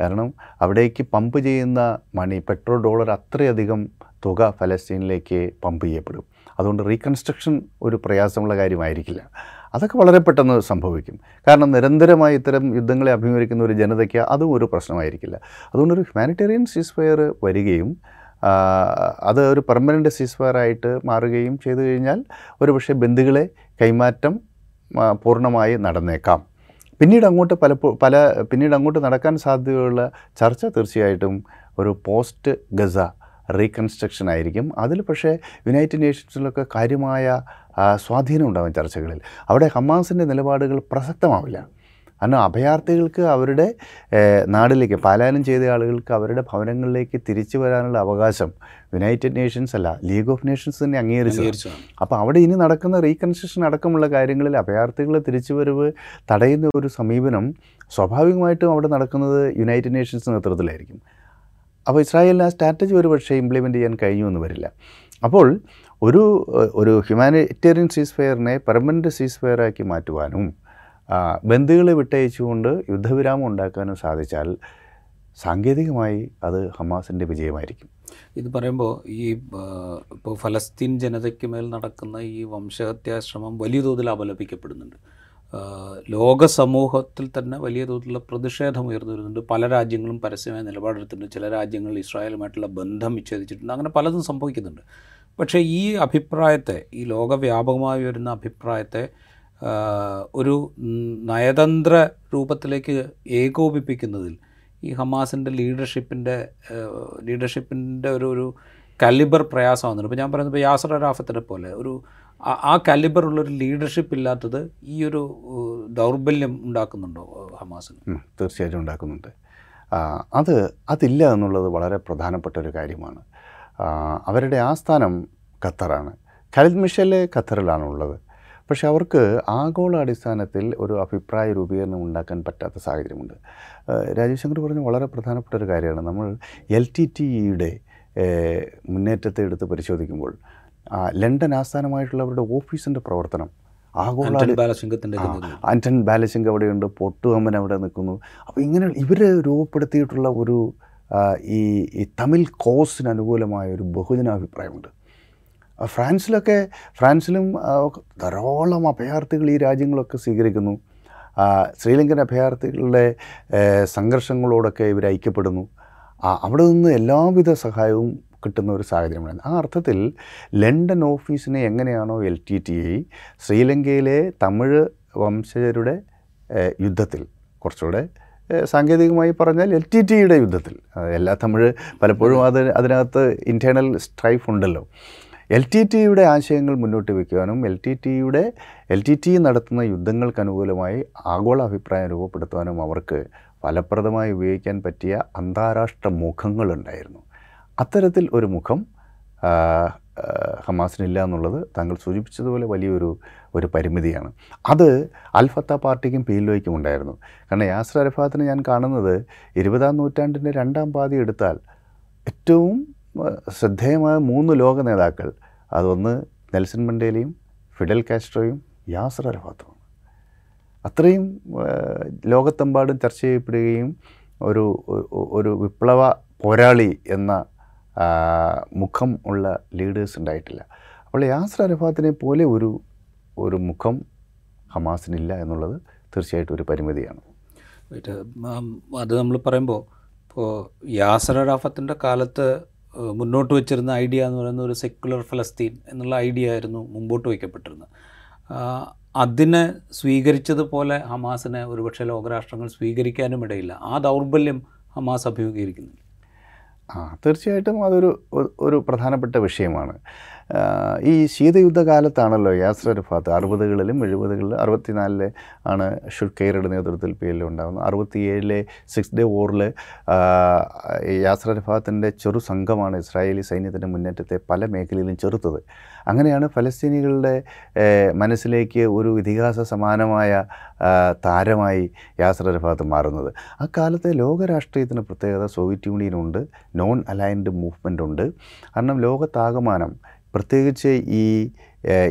[SPEAKER 1] കാരണം അവിടേക്ക് പമ്പ് ചെയ്യുന്ന മണി പെട്രോൾ ഡോളർ അത്രയധികം തുക ഫലസ്തീനിലേക്ക് പമ്പ് ചെയ്യപ്പെടും. അതുകൊണ്ട് റീകൺസ്ട്രക്ഷൻ ഒരു പ്രയാസമുള്ള കാര്യമായിരിക്കില്ല. അതൊക്കെ വളരെ പെട്ടെന്ന് സംഭവിക്കും. കാരണം നിരന്തരമായി ഇത്തരം യുദ്ധങ്ങളെ അഭിമുഖീകരിക്കുന്ന ഒരു ജനതയ്ക്ക് അതും ഒരു പ്രശ്നമായിരിക്കില്ല. അതുകൊണ്ടൊരു ഹ്യൂമാനിറ്റേറിയൻ സീസ്ഫയർ വരികയും അത് ഒരു പെർമനന്റ് സീസ് ഫയറായിട്ട് മാറുകയും ചെയ്തു കഴിഞ്ഞാൽ ഒരു പക്ഷേ ബന്ധുക്കളെ കൈമാറ്റം പൂർണമായി നടന്നേക്കാം. പിന്നീട് അങ്ങോട്ട് പലപ്പോൾ പല പിന്നീട് അങ്ങോട്ട് നടക്കാൻ സാധ്യതയുള്ള ചർച്ച തീർച്ചയായിട്ടും ഒരു പോസ്റ്റ് ഗസ റീകൺസ്ട്രക്ഷൻ ആയിരിക്കും. അതിൽ പക്ഷേ യുണൈറ്റഡ് നേഷൻസിലൊക്കെ കാര്യമായ സ്വാധീനം ഉണ്ടാകും ചർച്ചകളിൽ. അവിടെ ഹമാസിന്റെ നിലപാടുകൾ പ്രസക്തമാവില്ല. കാരണം അഭയാർത്ഥികൾക്ക് അവരുടെ നാടിലേക്ക് പാലായനം ചെയ്ത ആളുകൾക്ക് അവരുടെ ഭവനങ്ങളിലേക്ക് തിരിച്ചു വരാനുള്ള അവകാശം യുണൈറ്റഡ് നേഷൻസ് അല്ല ലീഗ് ഓഫ് നേഷൻസ് തന്നെ അംഗീകരിച്ചു അപ്പോൾ അവിടെ ഇനി നടക്കുന്ന റീകൺസ്ട്രക്ഷൻ അടക്കമുള്ള കാര്യങ്ങളിൽ അഭയാർത്ഥികളെ തിരിച്ചുവരവ് തടയുന്ന ഒരു സമീപനം സ്വാഭാവികമായിട്ടും അവിടെ നടക്കുന്നത് യുണൈറ്റഡ് നേഷൻസ് നേതൃത്വത്തിലായിരിക്കും. അപ്പോൾ ഇസ്രായേലിന് ആ സ്ട്രാറ്റജി ഒരു പക്ഷേ ഇംപ്ലിമെന്റ് ചെയ്യാൻ കഴിഞ്ഞു എന്ന് വരില്ല. അപ്പോൾ ഒരു ഒരു ഹ്യൂമാനിറ്റേറിയൻ സീസ് ഫെയറിനെ പെർമനന്റ് സീസ് ഫെയറാക്കി മാറ്റുവാനും ബന്ധുക്കളെ വിട്ടയച്ചുകൊണ്ട് യുദ്ധവിരാമം ഉണ്ടാക്കാനും സാധിച്ചാൽ സാങ്കേതികമായി അത് ഹമാസിന്റെ വിജയമായിരിക്കും.
[SPEAKER 2] ഇത് പറയുമ്പോൾ ഈ ഇപ്പോൾ ഫലസ്തീൻ ജനതയ്ക്ക് മേൽ നടക്കുന്ന ഈ വംശഹത്യാശ്രമം വലിയ തോതിൽ അപലപിക്കപ്പെടുന്നുണ്ട്. ലോക സമൂഹത്തിൽ തന്നെ വലിയ തോതിലുള്ള പ്രതിഷേധം ഉയർന്നു വരുന്നുണ്ട് പല രാജ്യങ്ങളും പരസ്യമായ നിലപാടെടുത്തിട്ടുണ്ട്. ചില രാജ്യങ്ങൾ ഇസ്രായേലുമായിട്ടുള്ള ബന്ധം വിച്ഛേദിച്ചിട്ടുണ്ട്. അങ്ങനെ പലതും സംഭവിക്കുന്നുണ്ട്. പക്ഷേ ഈ അഭിപ്രായത്തെ ഈ ലോകവ്യാപകമായി വരുന്ന അഭിപ്രായത്തെ ഒരു നയതന്ത്ര രൂപത്തിലേക്ക് ഏകോപിപ്പിക്കുന്നതിൽ ഈ ഹമാസിന്റെ ലീഡർഷിപ്പിന്റെ ലീഡർഷിപ്പിന്റെ ഒരു ഒരു കലിബർ പ്രയാസമാകുന്നുണ്ട് ഇപ്പോൾ ഞാൻ പറയുന്നത് ഇപ്പോൾ യാസർ അറാഫത്തിനെ പോലെ ഒരു ആ- കലിബറുള്ളൊരു ലീഡർഷിപ്പ് ഇല്ലാത്തത് ഈ ഒരു ദൗർബല്യം ഉണ്ടാക്കുന്നുണ്ടോ ഹമാസിന്?
[SPEAKER 1] തീർച്ചയായിട്ടും ഉണ്ടാക്കുന്നുണ്ട്. അത് അതില്ല എന്നുള്ളത് വളരെ പ്രധാനപ്പെട്ട ഒരു കാര്യമാണ് അവരുടെ ആസ്ഥാനം ഖത്തറാണ്. ഖലിദ് മിഷൽ ഖത്തറിലാണ് ഉള്ളത് പക്ഷെ അവർക്ക് ആഗോള അടിസ്ഥാനത്തിൽ ഒരു അഭിപ്രായ രൂപീകരണം ഉണ്ടാക്കാൻ പറ്റാത്ത സാഹചര്യമുണ്ട്. രാജീവ് ശങ്കർ പറഞ്ഞ വളരെ പ്രധാനപ്പെട്ട ഒരു കാര്യമാണ്. നമ്മൾ എൽ ടി ടിയുടെ മുന്നേറ്റത്തെ എടുത്ത് പരിശോധിക്കുമ്പോൾ ലണ്ടൻ ആസ്ഥാനമായിട്ടുള്ള അവരുടെ ഓഫീസിന്റെ പ്രവർത്തനം. ആഗോള
[SPEAKER 2] ആന്റൺ ബാലസിംഗത്തിന്റെ
[SPEAKER 1] ആ, ആന്റൺ ബാലസിംഗ് അവിടെയുണ്ട് പൊട്ടുകമ്മൻ അവിടെ നിൽക്കുന്നു. അപ്പോൾ ഇങ്ങനെ ഇവർ രൂപപ്പെടുത്തിയിട്ടുള്ള ഒരു ഈ ഈ തമിഴ് കോസിന് അനുകൂലമായ ഒരു ബഹുജനാഭിപ്രായമുണ്ട്. ഫ്രാൻസിലൊക്കെ ഫ്രാൻസിലും ധാരാളം അഭയാർത്ഥികൾ ഈ രാജ്യങ്ങളൊക്കെ സ്വീകരിക്കുന്നു. ശ്രീലങ്കൻ അഭയാർത്ഥികളുടെ സംഘർഷങ്ങളോടൊക്കെ ഇവർ ഐക്യപ്പെടുന്നു. അവിടെ നിന്ന് എല്ലാവിധ സഹായവും കിട്ടുന്ന ഒരു സാഹചര്യമാണ് ആ അർത്ഥത്തിൽ ലണ്ടൻ ഓഫീസിനെ എങ്ങനെയാണോ എൽ ടി ടി ഐ ശ്രീലങ്കയിലെ തമിഴ് വംശജരുടെ യുദ്ധത്തിൽ കുറച്ചുകൂടെ സാങ്കേതികമായി പറഞ്ഞാൽ എൽ ടി ടിയുടെ യുദ്ധത്തിൽ എല്ലാ തമിഴ് പലപ്പോഴും അത് അതിനകത്ത് ഇന്റേർണൽ സ്ട്രൈഫ് ഉണ്ടല്ലോ. എൽ ടി ടിയുടെ ആശയങ്ങൾ മുന്നോട്ട് വയ്ക്കുവാനും എൽ ടി ടിയുടെ എൽ ടി ടി നടത്തുന്ന യുദ്ധങ്ങൾക്ക് അനുകൂലമായി ആഗോള അഭിപ്രായം രൂപപ്പെടുത്തുവാനും അവർക്ക് ഫലപ്രദമായി ഉപയോഗിക്കാൻ പറ്റിയ അന്താരാഷ്ട്ര മുഖങ്ങളുണ്ടായിരുന്നു. അത്തരത്തിൽ ഒരു മുഖം ഹമാസിനില്ല എന്നുള്ളത് താങ്കൾ സൂചിപ്പിച്ചതുപോലെ വലിയൊരു ഒരു പരിമിതിയാണ്. അത് അൽഫത്ത പാർട്ടിക്കും പി എൽഒയ്ക്കും ഉണ്ടായിരുന്നു. കാരണം യാസർ അരഫാത്തിനെ ഞാൻ കാണുന്നത് ഇരുപതാം നൂറ്റാണ്ടിന്റെ രണ്ടാം പാതി എടുത്താൽ ഏറ്റവും ശ്രദ്ധേയമായ മൂന്ന് ലോക നേതാക്കൾ അതൊന്ന് നെൽസൺ മണ്ടേലയും ഫിഡൽ കാസ്ട്രോയും യാസർ അരഫാത്തുമാണ്. അത്രയും ലോകത്തെമ്പാടും ചർച്ച ചെയ്യപ്പെടുകയും ഒരു ഒരു വിപ്ലവ പോരാളി എന്ന മുഖം ഉള്ള ലീഡേഴ്സ് ഉണ്ടായിട്ടില്ല. അപ്പോൾ യാസർ അറഫാത്തിനെ പോലെ ഒരു ഒരു മുഖം ഹമാസിനില്ല എന്നുള്ളത് തീർച്ചയായിട്ടും ഒരു പരിമിതിയാണ്.
[SPEAKER 2] അത് നമ്മൾ പറയുമ്പോൾ ഇപ്പോൾ യാസർ അറാഫത്തിന്റെ കാലത്ത് മുന്നോട്ട് വെച്ചിരുന്ന ഐഡിയ എന്ന് പറയുന്ന ഒരു സെക്യുലർ ഫലസ്തീൻ എന്നുള്ള ഐഡിയ ആയിരുന്നു മുമ്പോട്ട് വയ്ക്കപ്പെട്ടിരുന്നത്. അതിനെ സ്വീകരിച്ചതുപോലെ ഹമാസിനെ ഒരുപക്ഷെ ലോകരാഷ്ട്രങ്ങൾ സ്വീകരിക്കാനും ഇടയില്ല. ആ ദൗർബല്യം ഹമാസ് അഭിമുഖീകരിക്കുന്നു
[SPEAKER 1] ആ തീർച്ചയായിട്ടും അതൊരു ഒരു- പ്രധാനപ്പെട്ട വിഷയമാണ്. ഈ ശീതയുദ്ധകാലത്താണല്ലോ യാസർ അറഫാത്ത് അറുപതുകളിലും എഴുപതുകളിലും അറുപത്തിനാലിലെ ആണ് ഷുൽഖൈറുടെ നേതൃത്വത്തിൽ പി എൽ ഉണ്ടാകുന്നത് അറുപത്തിയേഴിലെ സിക്സ് ഡേ വോറിൽ യാസർ അറഫാത്തിന്റെ ചെറു സംഘമാണ് ഇസ്രായേലി സൈന്യത്തിന്റെ മുന്നേറ്റത്തെ പല മേഖലയിലും ചെറുത്തത്. അങ്ങനെയാണ് ഫലസ്തീനികളുടെ മനസ്സിലേക്ക് ഒരു ഇതിഹാസ സമാനമായ താരമായി യാസർ അറഫാത്ത് മാറുന്നത്. ആ കാലത്തെ ലോകരാഷ്ട്രീയത്തിന് പ്രത്യേകത സോവിയറ്റ് യൂണിയനുണ്ട്. നോൺ അലൈൻഡ് മൂവ്മെന്റ് ഉണ്ട് കാരണം ലോകത്താകമാനം പ്രത്യേകിച്ച് ഈ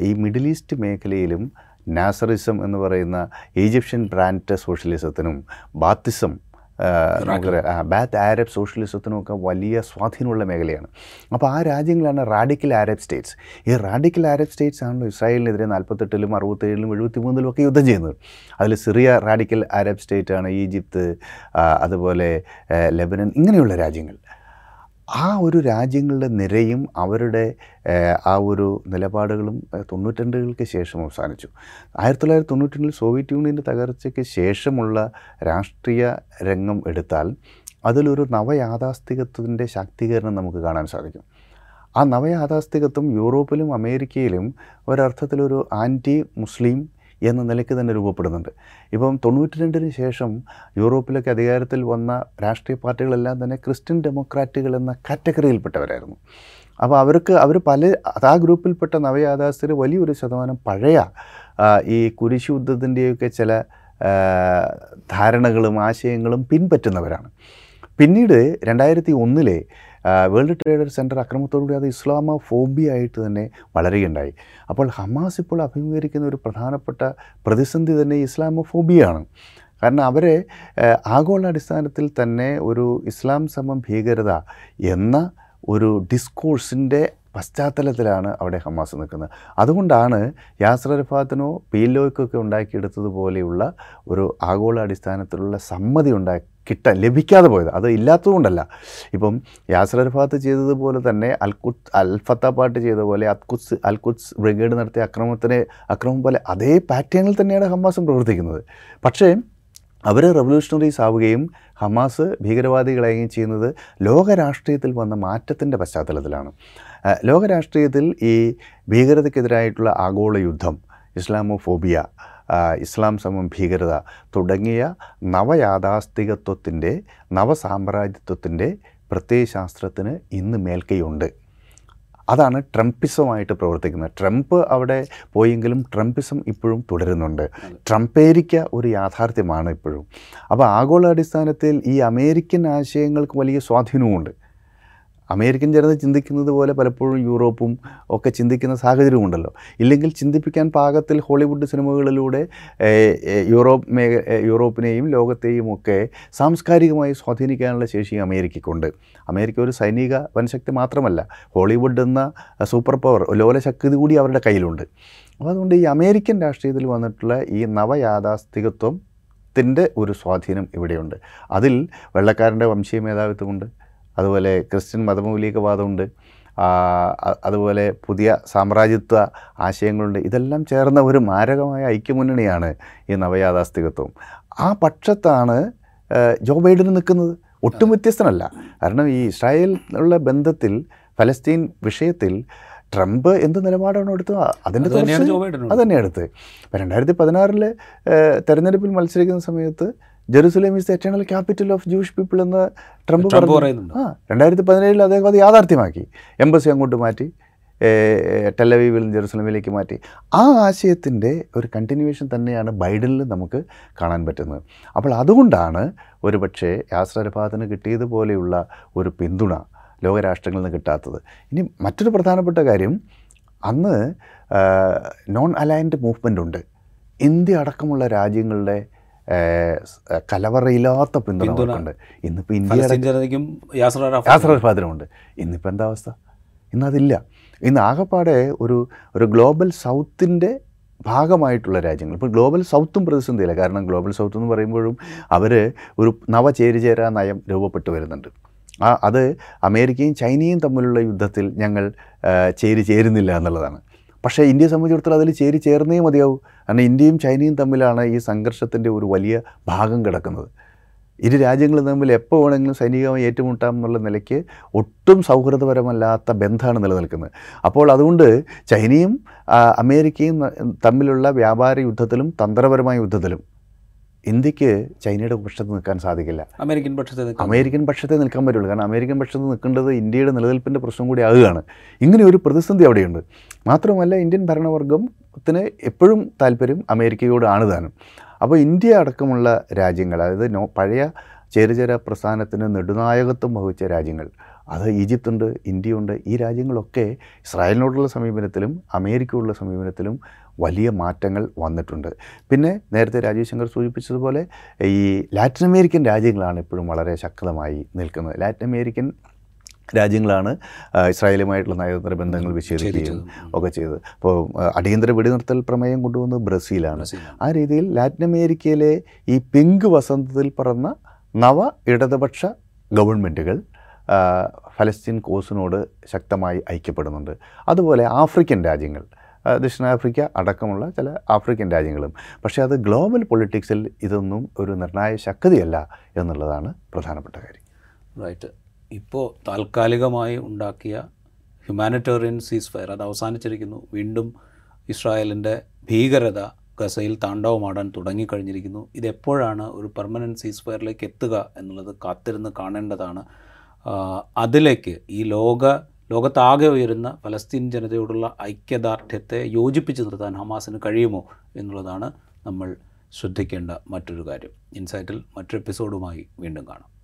[SPEAKER 1] ഈ മിഡിൽ ഈസ്റ്റ് മേഖലയിലും നാസറിസം എന്ന് പറയുന്ന ഈജിപ്ഷ്യൻ ബ്രാൻഡ് സോഷ്യലിസത്തിനും ബാത്തിസം ബാത്ത് ആരബ് സോഷ്യലിസത്തിനുമൊക്കെ വലിയ സ്വാധീനമുള്ള മേഖലയാണ്. അപ്പോൾ ആ രാജ്യങ്ങളാണ് റാഡിക്കൽ ആരബ് സ്റ്റേറ്റ്സ്. ഈ റാഡിക്കൽ ആരബ് സ്റ്റേറ്റ്സ് ആണല്ലോ ഇസ്രായേലിനെതിരെ നാൽപ്പത്തെട്ടിലും അറുപത്തേഴിലും എഴുപത്തി മൂന്നിലും ഒക്കെ യുദ്ധം ചെയ്യുന്നത്. അതിൽ സിറിയ റാഡിക്കൽ ആരബ് സ്റ്റേറ്റ് ആണ് ഈജിപ്ത് അതുപോലെ ലെബനൻ ഇങ്ങനെയുള്ള രാജ്യങ്ങൾ. ആ ഒരു രാജ്യങ്ങളുടെ നിരയും അവരുടെ ആ ഒരു നിലപാടുകളും തൊണ്ണൂറ്റിരണ്ടുകൾക്ക് ശേഷം അവസാനിച്ചു. ആയിരത്തി തൊള്ളായിരത്തി തൊണ്ണൂറ്റിരണ്ടിൽ സോവിയറ്റ് യൂണിയന്റെ തകർച്ചയ്ക്ക് ശേഷമുള്ള രാഷ്ട്രീയ രംഗം എടുത്താൽ അതിലൊരു നവയാഥാസ്ഥികത്വത്തിന്റെ ശാക്തീകരണം നമുക്ക് കാണാൻ സാധിക്കും. ആ നവയാഥാസ്ഥികത്വം യൂറോപ്പിലും അമേരിക്കയിലും ഒരർത്ഥത്തിലൊരു ആന്റി മുസ്ലിം എന്ന നിലയ്ക്ക് തന്നെ രൂപപ്പെടുന്നുണ്ട്. ഇപ്പം തൊണ്ണൂറ്റി രണ്ടിന് ശേഷം യൂറോപ്പിലൊക്കെ അധികാരത്തിൽ വന്ന രാഷ്ട്രീയ പാർട്ടികളെല്ലാം തന്നെ ക്രിസ്ത്യൻ ഡെമോക്രാറ്റുകൾ എന്ന കാറ്റഗറിയിൽപ്പെട്ടവരായിരുന്നു. അപ്പോൾ അവർക്ക് അവർ പല ആ ഗ്രൂപ്പിൽപ്പെട്ട നവയാഥാസ്ഥികർ വലിയൊരു ശതമാനം പഴയ ഈ കുരിശ് യുദ്ധത്തിന്റെയൊക്കെ ചില ധാരണകളും ആശയങ്ങളും പിൻപറ്റുന്നവരാണ്. പിന്നീട് രണ്ടായിരത്തി ഒന്നിലെ വേൾഡ് ട്രേഡ് സെന്റർ അക്രമത്തോടുകൂടി അത് ഇസ്ലാമോ ഫോബി ആയിട്ട് തന്നെ വളരുകയുണ്ടായി. അപ്പോൾ ഹമാസ് ഇപ്പോൾ അഭിമുഖീകരിക്കുന്ന ഒരു പ്രധാനപ്പെട്ട പ്രതിസന്ധി തന്നെ ഇസ്ലാമോ ഫോബിയാണ് കാരണം അവരെ ഏഹ്, ആഗോളാടിസ്ഥാനത്തിൽ തന്നെ ഒരു ഇസ്ലാം സമം ഭീകരത എന്ന ഒരു ഡിസ്കോഴ്സിന്റെ പശ്ചാത്തലത്തിലാണ് അവിടെ ഹമാസ് നിൽക്കുന്നത്. അതുകൊണ്ടാണ് യാസർ അറഫാത്തിനോ പീലോയ്ക്കൊക്കെ ഉണ്ടാക്കിയെടുത്തതുപോലെയുള്ള ഒരു ആഗോളാടിസ്ഥാനത്തിലുള്ള സമ്മതി ഉണ്ടാക്കി കിട്ടാൻ ലഭിക്കാതെ പോയത്. അത് ഇല്ലാത്തതുകൊണ്ടല്ല ഇപ്പം യാസർ അർഫാത്ത് ചെയ്തതുപോലെ തന്നെ അൽകുത്ത് അൽഫത്ത പാട്ട് ചെയ്ത പോലെ അത്കുത്സ് അൽകുത്സ് ബ്രിഗേഡ് നടത്തിയ അക്രമത്തിന് അക്രമം പോലെ അതേ പാറ്റേണിൽ തന്നെയാണ് ഹമാസും പ്രവർത്തിക്കുന്നത്. പക്ഷേ അവർ റവല്യൂഷണറീസ് ആവുകയും ഹമാസ് ഭീകരവാദികളാവുകയും ചെയ്യുന്നത് ലോകരാഷ്ട്രീയത്തിൽ വന്ന മാറ്റത്തിന്റെ പശ്ചാത്തലത്തിലാണ്. ലോകരാഷ്ട്രീയത്തിൽ ഈ ഭീകരതയ്ക്കെതിരായിട്ടുള്ള ആഗോള യുദ്ധം ഇസ്ലാമോഫോബിയ ഇസ്ലാം സമം ഭീകരത തുടങ്ങിയ നവയാഥാസ്ഥികത്വത്തിന്റെ നവസാമ്രാജ്യത്വത്തിന്റെ പ്രത്യയശാസ്ത്രത്തിന് ഇന്ന് മേൽക്കൈയുണ്ട്. അതാണ് ട്രംപിസമായിട്ട് പ്രവർത്തിക്കുന്നത്. ട്രംപ് അവിടെ പോയെങ്കിലും ട്രംപിസം ഇപ്പോഴും തുടരുന്നുണ്ട്. ട്രംപേരിക്ക ഒരു യാഥാർത്ഥ്യമാണ് ഇപ്പോഴും. അപ്പോൾ ആഗോള അടിസ്ഥാനത്തിൽ ഈ അമേരിക്കൻ ആശയങ്ങൾക്ക് വലിയ സ്വാധീനവുമുണ്ട്. അമേരിക്കൻ ജനത ചിന്തിക്കുന്നത് പോലെ പലപ്പോഴും യൂറോപ്പും ഒക്കെ ചിന്തിക്കുന്ന സാഹചര്യമുണ്ടല്ലോ ഇല്ലെങ്കിൽ ചിന്തിപ്പിക്കാൻ പാകത്തിൽ ഹോളിവുഡ് സിനിമകളിലൂടെ യൂറോപ്പ് മേഖ യൂറോപ്പിനെയും ലോകത്തെയും ഒക്കെ സാംസ്കാരികമായി സ്വാധീനിക്കാനുള്ള ശേഷി അമേരിക്കയ്ക്കുണ്ട്. അമേരിക്ക ഒരു സൈനിക വനശക്തി മാത്രമല്ല ഹോളിവുഡ് എന്ന സൂപ്പർ പവർ ലോലശക്തി കൂടി അവരുടെ കയ്യിലുണ്ട്. അപ്പോൾ അതുകൊണ്ട് ഈ അമേരിക്കൻ രാഷ്ട്രീയത്തിൽ വന്നിട്ടുള്ള ഈ നവയാഥാസ്ഥികത്വം ത്തിന്റെ ഒരു സ്വാധീനം ഇവിടെയുണ്ട്. അതിൽ വെള്ളക്കാരന്റെ വംശീയ മേധാവിത്വമുണ്ട്. അതുപോലെ ക്രിസ്ത്യൻ മതമൗലികവാദമുണ്ട്. അതുപോലെ പുതിയ സാമ്രാജ്യത്വ ആശയങ്ങളുണ്ട്. ഇതെല്ലാം ചേർന്ന ഒരു മാരകമായ ഐക്യമുന്നണിയാണ് ഈ നവയാഥാസ്ഥികത്വം. ആ പക്ഷത്താണ് ജോ ബൈഡൻ നിൽക്കുന്നത്. ഒട്ടും വ്യത്യസ്തനല്ല. കാരണം ഈ ഇസ്രായേൽ ഉള്ള ബന്ധത്തിൽ ഫലസ്തീൻ വിഷയത്തിൽ ട്രംപ് എന്ത് നിലപാടാണ് എടുത്തത്? അതിന്റെ
[SPEAKER 2] അത് തന്നെയാണ് ബൈഡനും
[SPEAKER 1] തന്നെ എടുത്ത് ഇപ്പം രണ്ടായിരത്തി പതിനാറിൽ തെരഞ്ഞെടുപ്പിൽ മത്സരിക്കുന്ന സമയത്ത് Jerusalem is the eternal capital of Jewish people എന്ന് ട്രംപ് പറഞ്ഞു.
[SPEAKER 2] പറയുന്നുണ്ട്.
[SPEAKER 1] ആ രണ്ടായിരത്തി പതിനേഴിൽ അദ്ദേഹം അത് യാഥാർത്ഥ്യമാക്കി. എംബസി അങ്ങോട്ട് മാറ്റി ടെലവീവിൽ നിന്ന് ജെറുസലമിലേക്ക് മാറ്റി. ആ ആശയത്തിന്റെ ഒരു കണ്ടിന്യൂവേഷൻ തന്നെയാണ് ബൈഡനിൽ നമുക്ക് കാണാൻ പറ്റുന്നത്. അപ്പോൾ അതുകൊണ്ടാണ് ഒരുപക്ഷെ പക്ഷേ അരഫാത്തിന് കിട്ടിയതുപോലെയുള്ള ഒരു പിന്തുണ ലോകരാഷ്ട്രങ്ങളിൽ നിന്ന് കിട്ടാത്തത്. ഇനി മറ്റൊരു പ്രധാനപ്പെട്ട കാര്യം അന്ന് നോൺ അലൈൻഡ് മൂവ്മെന്റ് ഉണ്ട്. ഇന്ത്യ അടക്കമുള്ള രാജ്യങ്ങളുടെ കലവറയില്ലാത്ത പിന്തുണ ഇന്നിപ്പോൾ ഇന്ത്യ
[SPEAKER 2] യാസർ
[SPEAKER 1] ഇന്നിപ്പോൾ എന്താ അവസ്ഥ? ഇന്നതില്ല. ഇന്ന് ആകെപ്പാടെ ഒരു ഒരു ഗ്ലോബൽ സൗത്തിന്റെ ഭാഗമായിട്ടുള്ള രാജ്യങ്ങൾ. ഇപ്പോൾ ഗ്ലോബൽ സൗത്തും പ്രതിസന്ധിയില്ല. കാരണം ഗ്ലോബൽ സൗത്ത് എന്ന് പറയുമ്പോഴും അവർ ഒരു നവചേരിചേരാ നയം രൂപപ്പെട്ടു വരുന്നുണ്ട്. ആ അത് അമേരിക്കയും ചൈനയും തമ്മിലുള്ള യുദ്ധത്തിൽ ഞങ്ങൾ ചേരി ചേരുന്നില്ല എന്നുള്ളതാണ്. പക്ഷേ ഇന്ത്യയെ സംബന്ധിച്ചിടത്തോളം അതിൽ ചേരി ചേർന്നേ മതിയാവൂ. കാരണം ഇന്ത്യയും ചൈനയും തമ്മിലാണ് ഈ സംഘർഷത്തിന്റെ ഒരു വലിയ ഭാഗം കിടക്കുന്നത്. ഇരു രാജ്യങ്ങളും തമ്മിൽ എപ്പോൾ വേണമെങ്കിലും സൈനികമായി ഏറ്റുമുട്ടാം എന്നുള്ള നിലയ്ക്ക് ഒട്ടും സൗഹൃദപരമല്ലാത്ത ബന്ധമാണ് നിലനിൽക്കുന്നത്. അപ്പോൾ അതുകൊണ്ട് ചൈനയും അമേരിക്കയും തമ്മിലുള്ള വ്യാപാര യുദ്ധത്തിലും തന്ത്രപരമായ യുദ്ധത്തിലും ഇന്ത്യയ്ക്ക് ചൈനയുടെ പക്ഷത്ത് നിൽക്കാൻ സാധിക്കില്ല.
[SPEAKER 2] അമേരിക്കൻ പക്ഷത്തെ
[SPEAKER 1] അമേരിക്കൻ പക്ഷത്തെ നിൽക്കാൻ പറ്റുള്ളൂ. കാരണം അമേരിക്കൻ പക്ഷത്ത് നിൽക്കേണ്ടത് ഇന്ത്യയുടെ നിലനിൽപ്പിന്റെ പ്രശ്നം കൂടി ആകുകയാണ്. ഇങ്ങനെ ഒരു പ്രതിസന്ധി അവിടെയുണ്ട്. മാത്രമല്ല ഇന്ത്യൻ ഭരണവർഗത്തിന് എപ്പോഴും താല്പര്യം അമേരിക്കയോടാണ് താനും. അപ്പോൾ ഇന്ത്യ അടക്കമുള്ള രാജ്യങ്ങൾ അതായത് നോ പഴയ ചേരുചേര പ്രസ്ഥാനത്തിന് നെടുനായകത്വം വഹിച്ച രാജ്യങ്ങൾ അത് ഈജിപ്തുണ്ട് ഇന്ത്യയുണ്ട് ഈ രാജ്യങ്ങളൊക്കെ ഇസ്രായേലിനോടുള്ള സമീപനത്തിലും അമേരിക്കയോടുള്ള സമീപനത്തിലും വലിയ മാറ്റങ്ങൾ വന്നിട്ടുണ്ട്. പിന്നെ നേരത്തെ രാജീവ് ശങ്കർ സൂചിപ്പിച്ചതുപോലെ ഈ ലാറ്റിൻ അമേരിക്കൻ രാജ്യങ്ങളാണ് ഇപ്പോഴും വളരെ ശക്തമായി നിൽക്കുന്നത്. ലാറ്റിൻ അമേരിക്കൻ രാജ്യങ്ങളാണ് ഇസ്രായേലുമായിട്ടുള്ള നയതന്ത്ര ബന്ധങ്ങൾ വിച്ഛേദിക്കുകയും ഒക്കെ ചെയ്തത്. അപ്പോൾ അടിയന്തര വെടിനിർത്തൽ പ്രമേയം കൊണ്ടുവന്നത് ബ്രസീലാണ്. ആ രീതിയിൽ ലാറ്റിൻ അമേരിക്കയിലെ ഈ പിങ്ക് വസന്തത്തിൽ പറന്ന നവ ഇടതുപക്ഷ ഗവൺമെന്റുകൾ ഫലസ്തീൻ കോസിനോട് ശക്തമായി ഐക്യപ്പെടുന്നുണ്ട്. അതുപോലെ ആഫ്രിക്കൻ രാജ്യങ്ങൾ ദക്ഷിണാഫ്രിക്ക അടക്കമുള്ള ചില ആഫ്രിക്കൻ രാജ്യങ്ങളും. പക്ഷേ അത് ഗ്ലോബൽ പൊളിറ്റിക്സിൽ ഇതൊന്നും ഒരു നിർണായക ശക്തിയല്ല എന്നുള്ളതാണ് പ്രധാനപ്പെട്ട കാര്യം.
[SPEAKER 2] റൈറ്റ് ഇപ്പോൾ താൽക്കാലികമായി ഉണ്ടാക്കിയ ഹ്യൂമാനിറ്റേറിയൻ സീസ് ഫയർ അത് അവസാനിച്ചിരിക്കുന്നു. വീണ്ടും ഇസ്രായേലിന്റെ ഭീകരത ഗസയിൽ താണ്ഡവമാടാൻ തുടങ്ങിക്കഴിഞ്ഞിരിക്കുന്നു. ഇതെപ്പോഴാണ് ഒരു പെർമനന്റ് സീസ് ഫയറിലേക്ക് എത്തുക എന്നുള്ളത് കാത്തിരുന്ന് കാണേണ്ടതാണ്. അതിലേക്ക് ഈ ലോക ലോകത്താകെ ഉയരുന്ന ഫലസ്തീൻ ജനതയോടുള്ള ഐക്യദാർഢ്യത്തെ യോജിപ്പിച്ച് നിർത്താൻ ഹമാസിന് കഴിയുമോ എന്നുള്ളതാണ് നമ്മൾ ശ്രദ്ധിക്കേണ്ട മറ്റൊരു കാര്യം. ഇൻസൈറ്റിൽ മറ്റൊരു എപ്പിസോഡുമായി വീണ്ടും കാണാം.